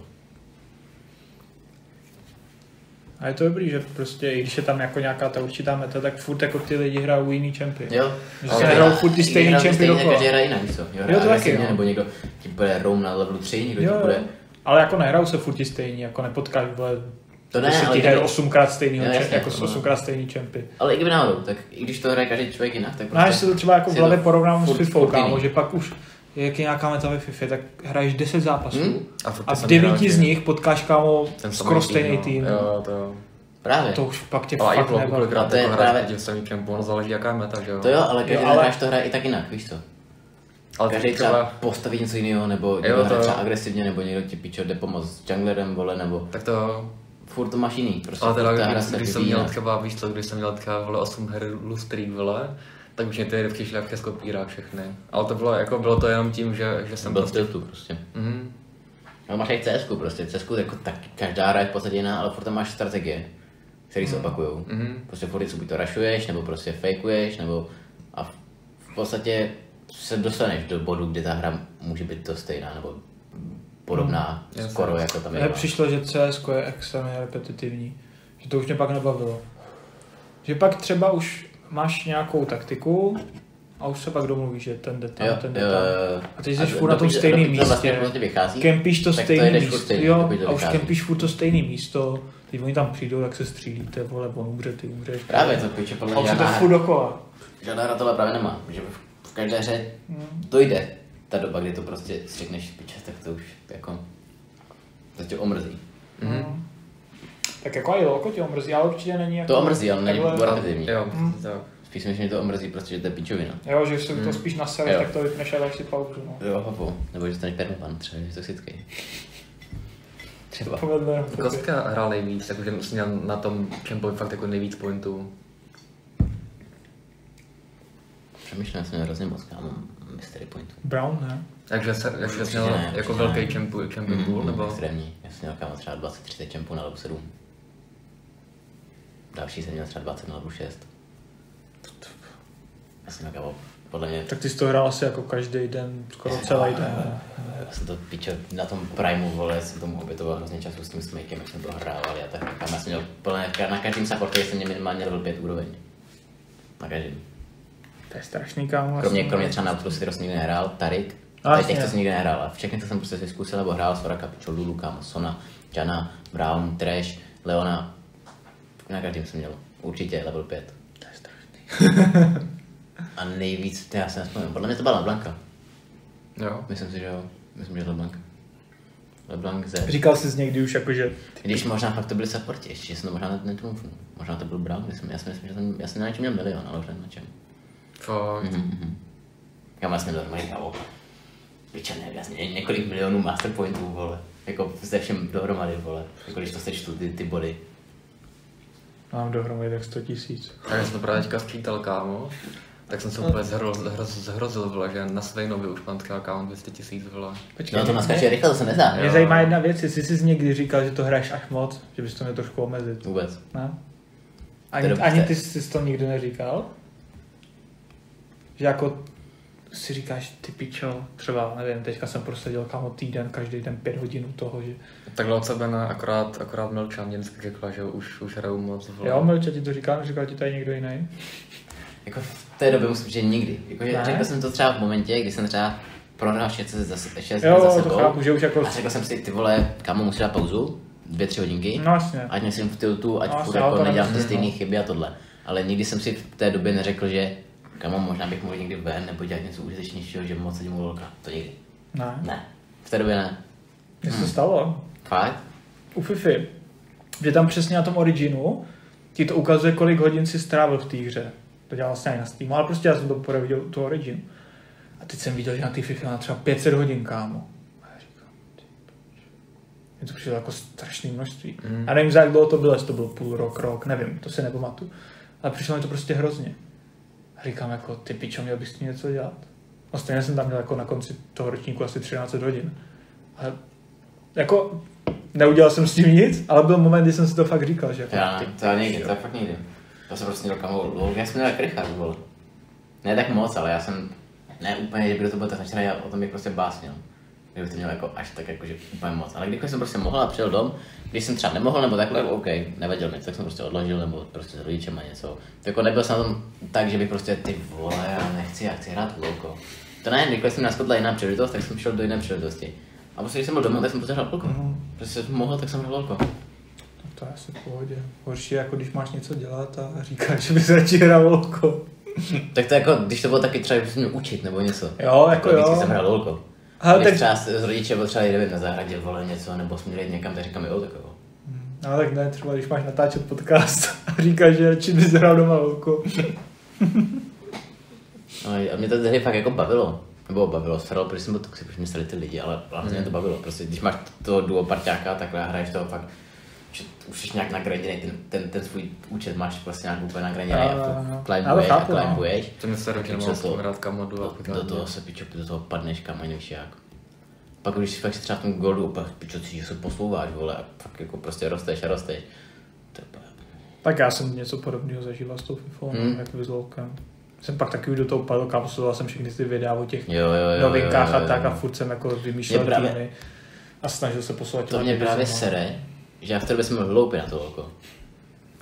A je to dobrý, že prostě, i když je tam jako nějaká ta určitá meta, tak furt jako ty lidi hrajou jiný čempy. Jo. Že se hra- nehrajou furt ty stejný hrajou čempy stejně, dokola. Každý hraje jinak, co? Jo, Jo, to taky, jo. Nebo někdo ti bude roam na levelu 3, někdo Jo, ti bude... Ale jako nehrajou se furt ti stejný, jako nepotkáš, vole, To ne, ale kdyby- hrají osmkrát stejný, čem, jasně, jako no. osmkrát stejný čempy. Ale i kdyby náhodou, tak i když to hraje každý člověk jinak, tak No a když se to třeba jako v hlavě porovnám s FIFA, kámo, že pak už jak je nějaká meta ve FIFA, tak hraješ 10 zápasů Hmm? A, a v samý devíti hráči. z nich potkáš, kámo, skoro stejný no. tým. Jo, to jo. Právě. To už pak tě Ale i fakt nebaví. Kolikrát to je jako hrát právě- proti samý čempu, ono záleží jaká je meta, že jo. To jo, ale každý Jo, jo, ale- hráč to hraje i tak jinak, víš co? ale Každý třeba, třeba postaví něco jiného, nebo někdo to hraje jo. třeba agresivně, nebo někdo ti pičo jde pomoct s junglerem, vole, nebo tak to furt to máš jiný. Prostě Ale teda, když, se když jsem měl třeba, víš co, když jsem měl třeba vole 8 her lustrí, vole, tak už mě ty rybky šly jak přes kopírák všechny. Ale to bylo, jako bylo to jenom tím, že, že jsem byl v prostě... tiltu prostě. Mhm. No máš i CS prostě, CS jako tak každá hra je v podstatě jiná, ale furt tam máš strategie, které se opakují. Mhm. Prostě furt něco buď to rašuješ, nebo prostě fakeuješ, nebo a v- podstatě se dostaneš do bodu, kdy ta hra může být to stejná, nebo podobná, jasně. skoro jako tam je. Mně přišlo, že CS je extrémně repetitivní. Že to už mě pak nebavilo. Že pak třeba už máš nějakou taktiku a už se pak domluvíš, že ten jde tam, Jo, ten jde jo, tam. jo. A ty jsi A furt na tom stejném vlastně místě. prostě vychází, Kempíš to stejné místo, stejně, jo, a už kempíš furt to stejné místo, teď oni tam přijdou, tak se střílíte, vole, on umře, ty umřeš. Právě to piče, podle A mě už je to furt dokola. žádná hra tohle právě nemá, že v- každé hře Hmm. dojde ta doba, kdy to prostě si řekneš, piče, tak to už jako, to tě omrzí. Mm. Tak jako i loko tě omrzí, ale určitě není jako... To omrzí, ale není repetitivní. Jo, Mhm. tak. Spíš myslím, že to omrzí prostě, že to je pičovina. Jo, že se to spíš nasereš, Jo. tak to vypneš a dáš si pauzu, no. Jo, hopo. Nebo že dostaneš permaban, třeba, že jsi toxický. Třeba. Kostka hrál nejvíc, jsem měl na tom čempovi fakt jako nejvíc pointů. Přemýšlím, jsem měl hrozně moc, kámo, mystery pointů. Brown, ne? Takže se, takže jsi měl jako velký čempu, čempu pool, nebo? Extrémní. Já jsem měl kámo třeba 20-30 čempů na level 7. Další jsem měl třeba 20 na level 6. Já jsem kámo, podle mě, Tak ty jsi to hrál asi jako každý den, skoro celý den. ne? já jsem to pičo na tom primu, vole, jsem tomu obětoval hrozně času s tím smakem, jak jsme to hrávali a tak. Tam já jsem měl plně, na každém supportu jsem měl minimálně level 5 úroveň. Na každém. To je strašný, kámo. Kromě, kromě třeba Nautilus, který jsem nikdy nehrál, Tarik, No, ale těch, co jsem nikdy nehrál. A všechny to jsem prostě si zkusil, nebo hrál Soraka, Pičo, Lulu, kámo, Sona, Jana, Brown, Trash, Leona. Na každém jsem měl určitě level 5. To je strašný. A nejvíc, to já se nespomínám, podle mě to byla LeBlanka. Jo. Myslím si, že jo. Myslím, že LeBlanc. LeBlanc Z. Říkal jsi někdy už jako, že Když možná fakt to byly supporti, ještě jsem to možná netrumfnul. Možná to byl Brown, jsem, já si myslím, že jsem, já jsem na něčem měl milion, ale už nevím na čem. Fakt. Mhm. Já mám jsem normálně kávo. Piče, ne, jasně, ně- několik milionů master pointů, vole. Jako se všem dohromady, vole. Jako když to sečtu ty, ty body. Mám dohromady tak 100 tisíc. A já jsem to právě teďka sčítal, kámo. Tak jsem se úplně zhro, zhro, zhrozil, vole, že na Svejnovi už mám teďka kámo 200 tisíc, vole. Počkej, No to naskače rychle, to se nezdá. Mě zajímá jedna věc, jestli jsi někdy říkal, že to hraješ až moc, že bys to měl trošku omezit. Vůbec. Ne? Ani, ani ty jsi to nikdy neříkal? Že jako si říkáš, ty pičo, třeba, nevím, teďka jsem prosadil kámo týden, každý den pět hodin u toho, že Takhle od sebe ne, akorát, akorát Milča mě vždycky řekla, že už, už hraju moc, vole. jo, Milče ti to říkal, říkal ti tady někdo jiný? Jako v té době musím říct, že nikdy. Jako, že řekl jsem to třeba v momentě, kdy jsem třeba prohrál 6 za, 6 za Jo, sebou. to chápu, že už jako, A řekl jsem si, ty vole, kámo, musí dát pauzu, dvě, tři hodinky. No jasně. Ať nejsem v tiltu, ať No, furt jako nedělám ty stejné no. chyby a tohle. Ale nikdy jsem si v té době neřekl, že kamo, možná bych mohl někdy ven nebo dělat něco užitečnějšího, že moc sedím u lolka. To nikdy. Ne. Ne. V té době ne. Mně se to stalo. Fakt? U Fifi. Že tam přesně na tom originu ti to ukazuje, kolik hodin si strávil v té hře. To dělal vlastně na Steamu, ale prostě já jsem to poprvé viděl u toho originu. A teď jsem viděl, že na té FIFA má třeba 500 hodin, kámo. A já říkám, ty. Mně to přišlo jako strašné množství. Mm. Já nevím, za jak dlouho to bylo, jestli to byl půl rok, rok, nevím, to si nepamatuju. Ale přišlo mi to prostě hrozně. A říkám jako, ty pičo, měl bys s tím něco dělat. A stejně jsem tam měl jako na konci toho ročníku asi 13 hodin. Ale jako neudělal jsem s tím nic, ale byl moment, kdy jsem si to fakt říkal, že jako, Já ty ne, to já pičo. to fakt někdy. To jsem prostě měl kamo, lol, já jsem měl jak Richard, vole. Ne tak moc, ale já jsem, ne úplně, že by to bylo tak začínají, o tom bych prostě básnil. Kdybych to měl jako až tak jakože úplně moc. Ale když jsem prostě mohl a přijel dom, když jsem třeba nemohl nebo takhle, OK, nevadil mi, tak jsem prostě odložil nebo prostě s rodičem a něco. To jako nebyl jsem na tom tak, že bych prostě ty vole, já nechci, já chci hrát lolko. To ne, když jsem naskotla jiná příležitost, tak jsem šel do jiné příležitosti. A prostě, když jsem byl doma, tak jsem prostě hrál lolko. Mhm. Prostě jsem mohl, tak jsem hrál lolko. To je asi v pohodě. Horší je jako když máš něco dělat a říkáš, že bys radši hrál volko. Tak to jako, když to bylo taky třeba, že měl učit nebo něco. Jo, jako Vždycky jo. jsem hrál lolko. Ale tak, třeba s s rodiče potřebovali, nevím, na zahradě vole něco, nebo jsme jít někam, tak říkám, jo, tak jo. ale tak ne, třeba když máš natáčet podcast a říkáš, že radši bys hrál doma volko. No, a mě to tehdy fakt jako bavilo. Nebo bavilo, staralo, protože jsem byl toxic, protože mě stali ty lidi, ale hlavně mě to bavilo. Prostě když máš toho duo parťáka, takhle a hraješ toho fakt, že už jsi nějak nagraděný, ten, ten, ten svůj účet máš prostě nějak úplně nagraděný a furt Ale climbuješ a no. climbuješ. To mě se roky nemohl s tím to- hrát kamodu a Do, toho se pičo, do toho padneš kam ani nevíš jak. Pak když si fakt si třeba v tom goldu úplně pičo, cítíš, že se posouváš, vole, a fakt jako prostě rosteš a rosteš. To Tak já jsem něco podobného zažíval s tou FIFA, Hmm. hmm. jak s. Jsem pak taky už do toho padl, kapsuloval jsem všechny ty videa o těch Jo, jo, jo, novinkách jo, jo, a tak jo. a furt jsem jako vymýšlel právě- týmy a snažil se posouvat To mě právě divizema. sere, že já v té době jsem byl hloupý na to oko.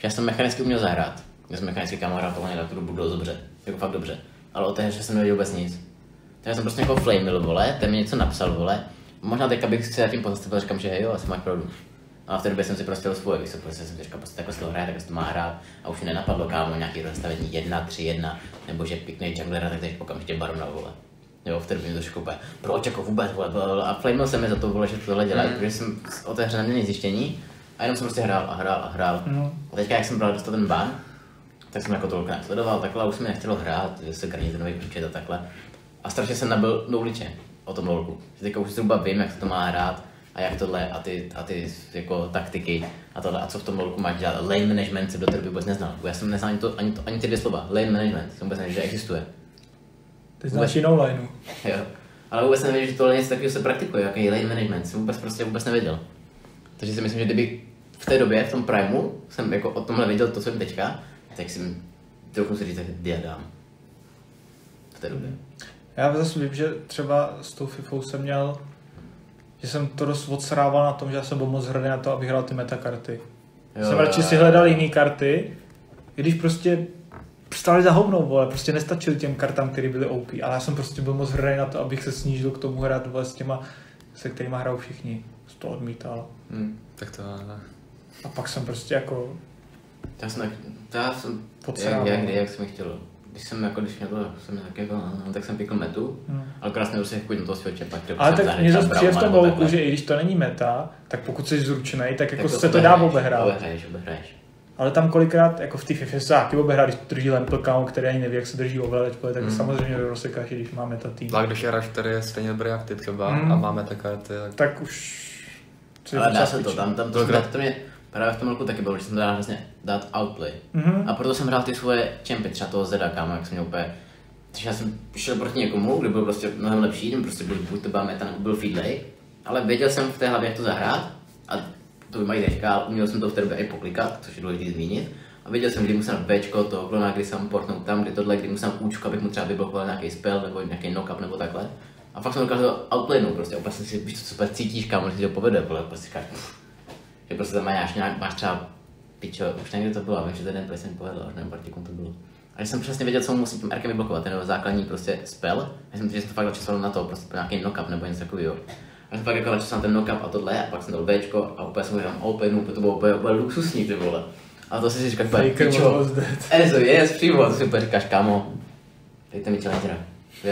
Já jsem mechanicky uměl zahrát. Já jsem hrál tohle na tu dobu dost dobře. Jako fakt dobře. Ale o té hře jsem nevěděl vůbec nic. Takže jsem prostě jako flamil, vole, ten mi něco napsal, vole. Možná teďka bych se tím pozastavil, říkám, že jo, asi máš pravdu. A v té době jsem si prostě svoje, když se prostě jsem říkal, prostě takhle se to hraje, takhle se to má hrát. A už mi nenapadlo, kámo, nějaký rozstavení 1, 3, 1, nebo že piknej junglera, tak teď okamžitě barona, vole. Jo, v té době mi to úplně, proč jako vůbec, vole, vole, a flamil jsem mi za to, vole, že tohle dělají, protože jsem o té hře neměl nic zjištění a jenom jsem prostě hrál a hrál a hrál. No. A teďka, jak jsem bral dostat ten ban, tak jsem jako tolik nesledoval, takhle a už mi nechtělo hrát, že se granit nový účet a takhle. A strašně jsem nabil do uliče o tom lolku. Že teďka už zhruba vím, jak se to má hrát a jak tohle a ty, a ty jako taktiky a tohle a co v tom lolku máš dělat. Lane management jsem do té doby vůbec neznal. Já jsem neznal ani, to, ani, to, ani ty dvě slova. Lane management jsem vůbec nevěděl, že existuje. Ty znáš jinou lineu. Jo. Ale vůbec nevěděl, že tohle něco takového se praktikuje, jaký lane management, jsem vůbec prostě vůbec nevěděl. Takže si myslím, že kdyby v té době, v tom primu, jsem jako o tomhle věděl to, co vím teďka, tak si trochu si říct, tak diadám. V té době. Já zase vím, že třeba s tou FIFou jsem měl, že jsem to dost odsrával na tom, že já jsem byl moc hrdý na to, abych hrál ty metakarty. Jo, jsem radši si hledal jiné karty, i když prostě stáli za hovnou, vole, prostě nestačili těm kartám, které byly OP, ale já jsem prostě byl moc hrdý na to, abych se snížil k tomu hrát vole, s těma, se kterými hrajou všichni. Jsem to odmítal. Hm. Tak to ne. A pak jsem prostě jako já jsem tak, já jsem, jak, jak, jak, jsem chtěl. Když jsem jako, když mě to, jsem tak jako, no, tak jsem pikl metu, Hmm. ale krásně prostě chuť na toho svého čepa, který Ale tak mě zase přijde v tom takhle. že i když to není meta, tak pokud jsi zručený, tak jako Tak se to dá obehrát. Obehraješ, obehraješ. Ale tam kolikrát, jako v té FIFA se taky obehrát, když drží Lempel kámo, který ani neví, jak se drží ovladač, tak Mm. samozřejmě rozsekáš, když máme ta tým. Tak když je hráč, který je stejně dobrý jak ty třeba Mm. a máme tak karty, tak Tak už... co je Ale dá se to, tam, tam to, to, to mě právě v tom roku taky bylo, že jsem dal vlastně dát outplay. Mhm. A proto jsem hrál ty svoje čempy, třeba toho Zeda, kámo, jak jsem měl úplně takže já jsem šel proti někomu, kdo byl prostě mnohem lepší, ten prostě byl, buď to byla meta, nebo byl feedlay, ale věděl jsem v té hlavě, jak to zahrát a to mají teďka, ale uměl jsem to v té době i poklikat, což je důležité zmínit. A věděl jsem, kdy musím Bčko toho klona, kdy jsem portnout tam, kdy tohle, kdy musím Učko, abych mu třeba vyblokoval nějaký spell nebo nějaký knockup nebo takhle. A fakt jsem dokázal outplaynout prostě, úplně jsem si, víš, co super cítíš, kámo, že to povede, vole, prostě říkáš, že prostě tam máš nějak, máš třeba, pičo, už někdy to bylo, vím, že ten play jsem povedl, už nevím, proti to bylo. A jsem přesně věděl, co mu musím tím Rkem vyblokovat, ten základní prostě spell, já jsem, že jsem to fakt začal na to, prostě nějaký knockup nebo něco takového. A pak jako začal jsem ten knockup a tohle, a pak jsem dal Bčko a úplně jsem říkal open, úplně to bylo úplně, úplně luxusní ty vole. A to si si říkáš, pičo. Enzo, yes, přímo, to si úplně říkáš, kámo, dejte mi challengera. To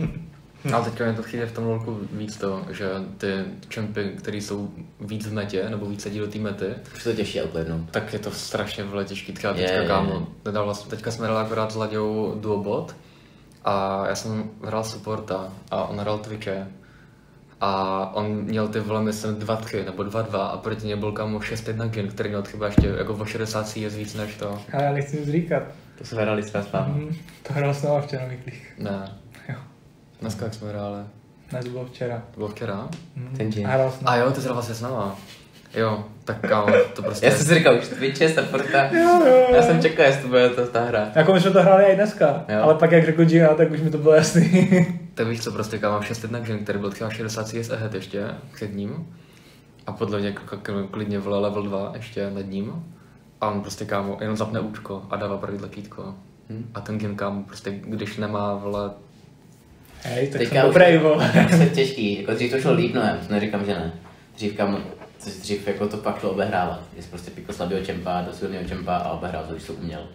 Ale teďka mě to chybí v tom lolku víc to, že ty čempy, které jsou víc v metě, nebo víc sedí do té mety, už je to těžší outlednout. tak je to strašně vele těžký. Třeba Je, teďka je, kámo, nedal vlastně, teďka jsme hráli akorát s Laďou duobot a já jsem hrál supporta a on hrál Twitche a on měl ty vole, myslím, 2-3 nebo 2-2 a proti němu byl kámo 6-1 gen, který měl třeba ještě jako o 60 je víc než to. Ale já nechci nic říkat. To jsme hráli své spává. Mhm, to hrál jsem včera Miklích. Ne. Dneska jak jsme hráli? Ne, to bylo včera. To bylo včera? Mhm. Ten džin. A jo, ty jsi vlastně s náma. Jo, tak kámo, to prostě... Já jsem si říkal, už Twitche, supporta. Jo, jo, Já jsem čekal, jestli to bude to ta hra. Jako my jsme to hráli i dneska, Jo. ale pak jak řekl Gina, tak už mi to bylo jasný. Tak víš co, prostě kámo, 6-1 gen, který byl třeba 60 CS ahead ještě před ním. A podle mě klidně vole level 2 ještě nad ním. A on prostě kámo jenom zapne účko a dává první tlačítko. Hm. A ten gen kámo prostě, když nemá vole, Hej, tak Teďka jsem dobrý. Už je těžký, jako dřív to šlo líp, no já neříkám, že ne. Dřív kam, což dřív jako to pak šlo obehrávat. Jsi prostě piko slabého čempa do silného čempa a obehrál to, když to uměl.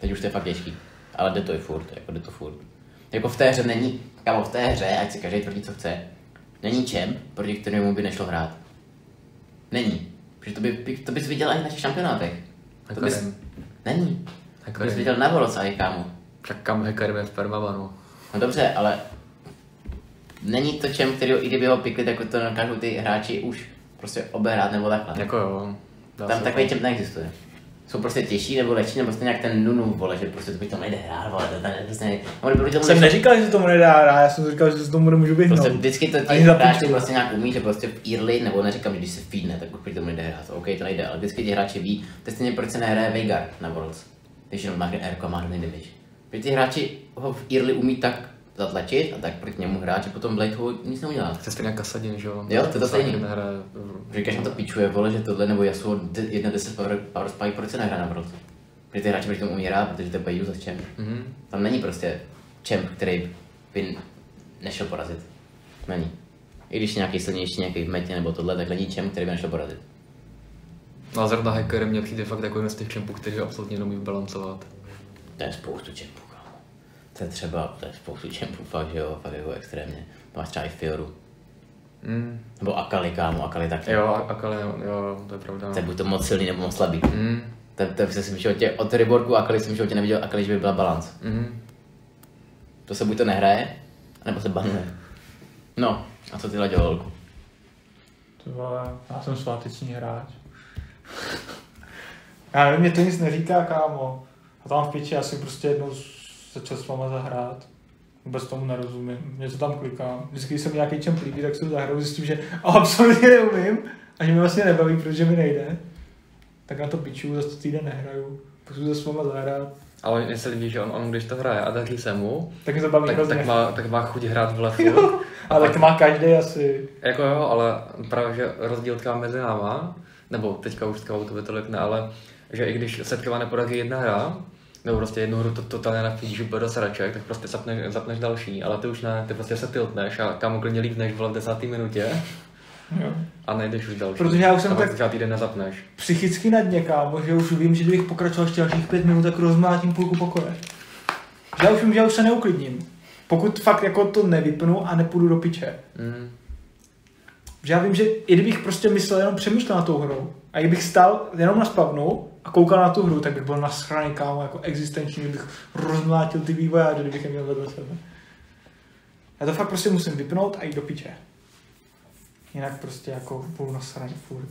Teď už to je fakt těžký. Ale jde to i furt, jako jde to furt. Jako v té hře není, kámo, v té hře, ať si každý tvrdí, co chce, není čem, proti kterému by nešlo hrát. Není. Protože to, by, to bys viděl i na těch šampionátech. To bys, není. To bys viděl na Volosa i kámo. Však kam Hekarim je v permabanu. No dobře, ale není to čem, který i kdyby ho pikli, tak to dokážou ty hráči už prostě obehrát nebo takhle. Jako jo. dá Tam takový to. čem neexistuje. Jsou prostě těžší nebo lehčí, nebo prostě nějak ten nunu, vole, že prostě to by to nejde hrát, vole, to tady prostě nejde. Tomu, Jsem že- neříkal, že tomu nedá hrát, já jsem říkal, že se tomu nemůžu vyhnout. Prostě vždycky to ti hráči prostě nějak umí, že prostě v early, nebo neříkám, že když se feedne, tak už proti tomu nejde hrát. OK, to nejde, ale vždycky ti hráči ví, to je stejně proč se nehraje Veigar na Worlds, když jenom má a má hrozný damage. Protože ty hráči ho v early umí tak zatlačit a tak proti němu hráči potom Blade ho nic neudělá. To je stejně Kasadin, že jo? Jo, to je to stejný. Nehraje. Říkáš, to pičuje, vole, že tohle nebo Yasuo 1.10 power, power spike, proč se nehraje na Worlds? Protože ty hráči proti tomu umí hrát, protože to je useless champ. Mhm. Tam není prostě champ, který by nešel porazit. Není. I když nějaký silnější, nějaký v metě nebo tohle, tak není champ, který by nešel porazit. No a zrovna Hekarim mě přijde fakt jako jeden z těch čempů, který absolutně neumí balancovat. To je spoustu čempů. To je třeba, to je spoustu čempů, fakt, že jo, fakt jako extrémně. Máš třeba i Fioru. Mm. Nebo Akali, kámo, Akali taky. Jo, Akali, jo, to je pravda. To je buď to moc silný, nebo moc slabý. Mm. To, to jsem v životě, od Reborku Akali jsem v životě neviděl Akali, že by byla balans. Mm. To se buď to nehraje, nebo se banuje. No, a co ty Laďo, holku? To vole, já jsem sváteční hráč. Já nevím, mě to nic neříká, kámo. A tam v piči, já si prostě jednou začal s váma zahrát. Vůbec tomu nerozumím. Něco tam klikám. Vždycky, když se mi nějaký čem líbí, tak si ho zahraju, zjistím, že absolutně neumím. A že mi vlastně nebaví, protože mi nejde. Tak na to piču, zase to týden nehraju. Pak to s váma zahrát. Ale mně se líbí, že on, on když to hraje a daří se mu, Tak to baví tak, hrozně. tak, má, tak má chuť hrát v lefu. Ale tak má každý asi. Jako jo, ale právě, že rozdíl třeba mezi náma, nebo teďka už to tolik ne, ale že i když se třeba nepodaří jedna hra, nebo prostě jednu hru to, totálně napíš úplně do sraček, tak prostě zapne, zapneš další, ale ty už ne, ty prostě se tiltneš a kámo klidně lípneš vole v desáté minutě Jo. a nejdeš už další. Protože já už jsem a tak- týden nezapneš. psychicky na dně, kámo, že už vím, že kdybych pokračoval ještě dalších pět minut, tak rozmlátím půlku pokoje. Že já už vím, že já už se neuklidním. Pokud fakt jako to nevypnu a nepůjdu do piče. Mm. Že já vím, že i kdybych prostě myslel, jenom přemýšlel na tou hrou, a kdybych stál jenom na spavnu a koukal na tu hru, tak bych byl nasraný, kámo, jako existenční, kdybych rozmlátil ty vývojáře, kdybych je měl vedle sebe. Já to fakt prostě musím vypnout a jít do piče. Jinak prostě jako budu nasraný furt.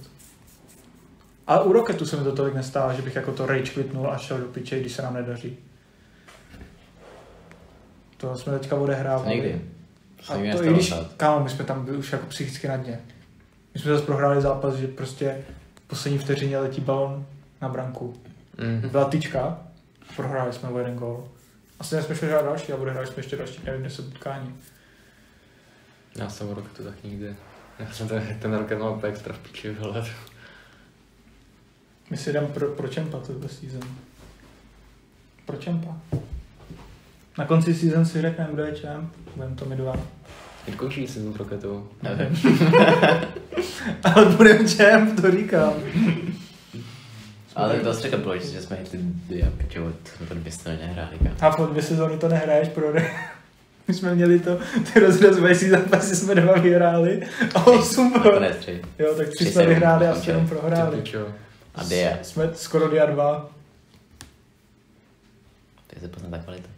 Ale u Rocketu se mi to tolik nestává, že bych jako to rage quitnul a šel do piče, když se nám nedaří. To jsme teďka odehrávali. Nikdy. A nikdy to i když, kámo, my jsme tam byli už jako psychicky na dně. My jsme zase prohráli zápas, že prostě v poslední vteřině letí balon na branku. Mm. Byla tyčka prohráli jsme o jeden gol. Asi jsme šli hrát další a odehráli jsme ještě další, nevím, 10 utkání. Já jsem rok to tak nikdy. Já jsem ten, ten rok jenom úplně extra v piči vhled. My si jdem pro, pro čempa tuto season. Pro čempa. Na konci season si řekneme, kdo je čemp. Budeme to my dva. Kdy končí sezon pro ketu? Nevím. Ale budeme čem, to říkám. Ale to řekl proč, že jsme ty dvě, pičo, to dvě strany nehráli, kámo. A po dvě sezóny to nehraješ pro ne. My jsme měli to, ty rozrazovající zápasy jsme dva vyhráli a osm pro. Nakonec tři. Jo, tak tři Tři jsme vyhráli a sedm prohráli. A dia. Jsme skoro dia dva. To je se pozná ta kvalita.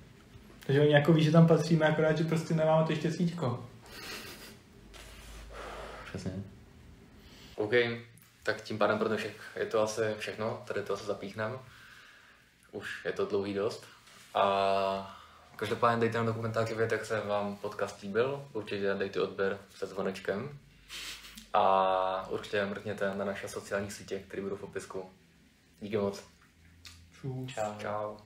Takže oni jako ví, že tam patříme, akorát, že prostě nemáme to štěstíčko. Přesně. OK, tak tím pádem pro dnešek je to asi všechno, tady to asi zapíchneme. Už je to dlouhý dost. A každopádně dejte nám do komentářů, jak se vám podcast líbil. Určitě dejte odběr se zvonečkem. A určitě mrkněte na naše sociální sítě, které budou v popisku. Díky moc. Čus. Čau. Čau.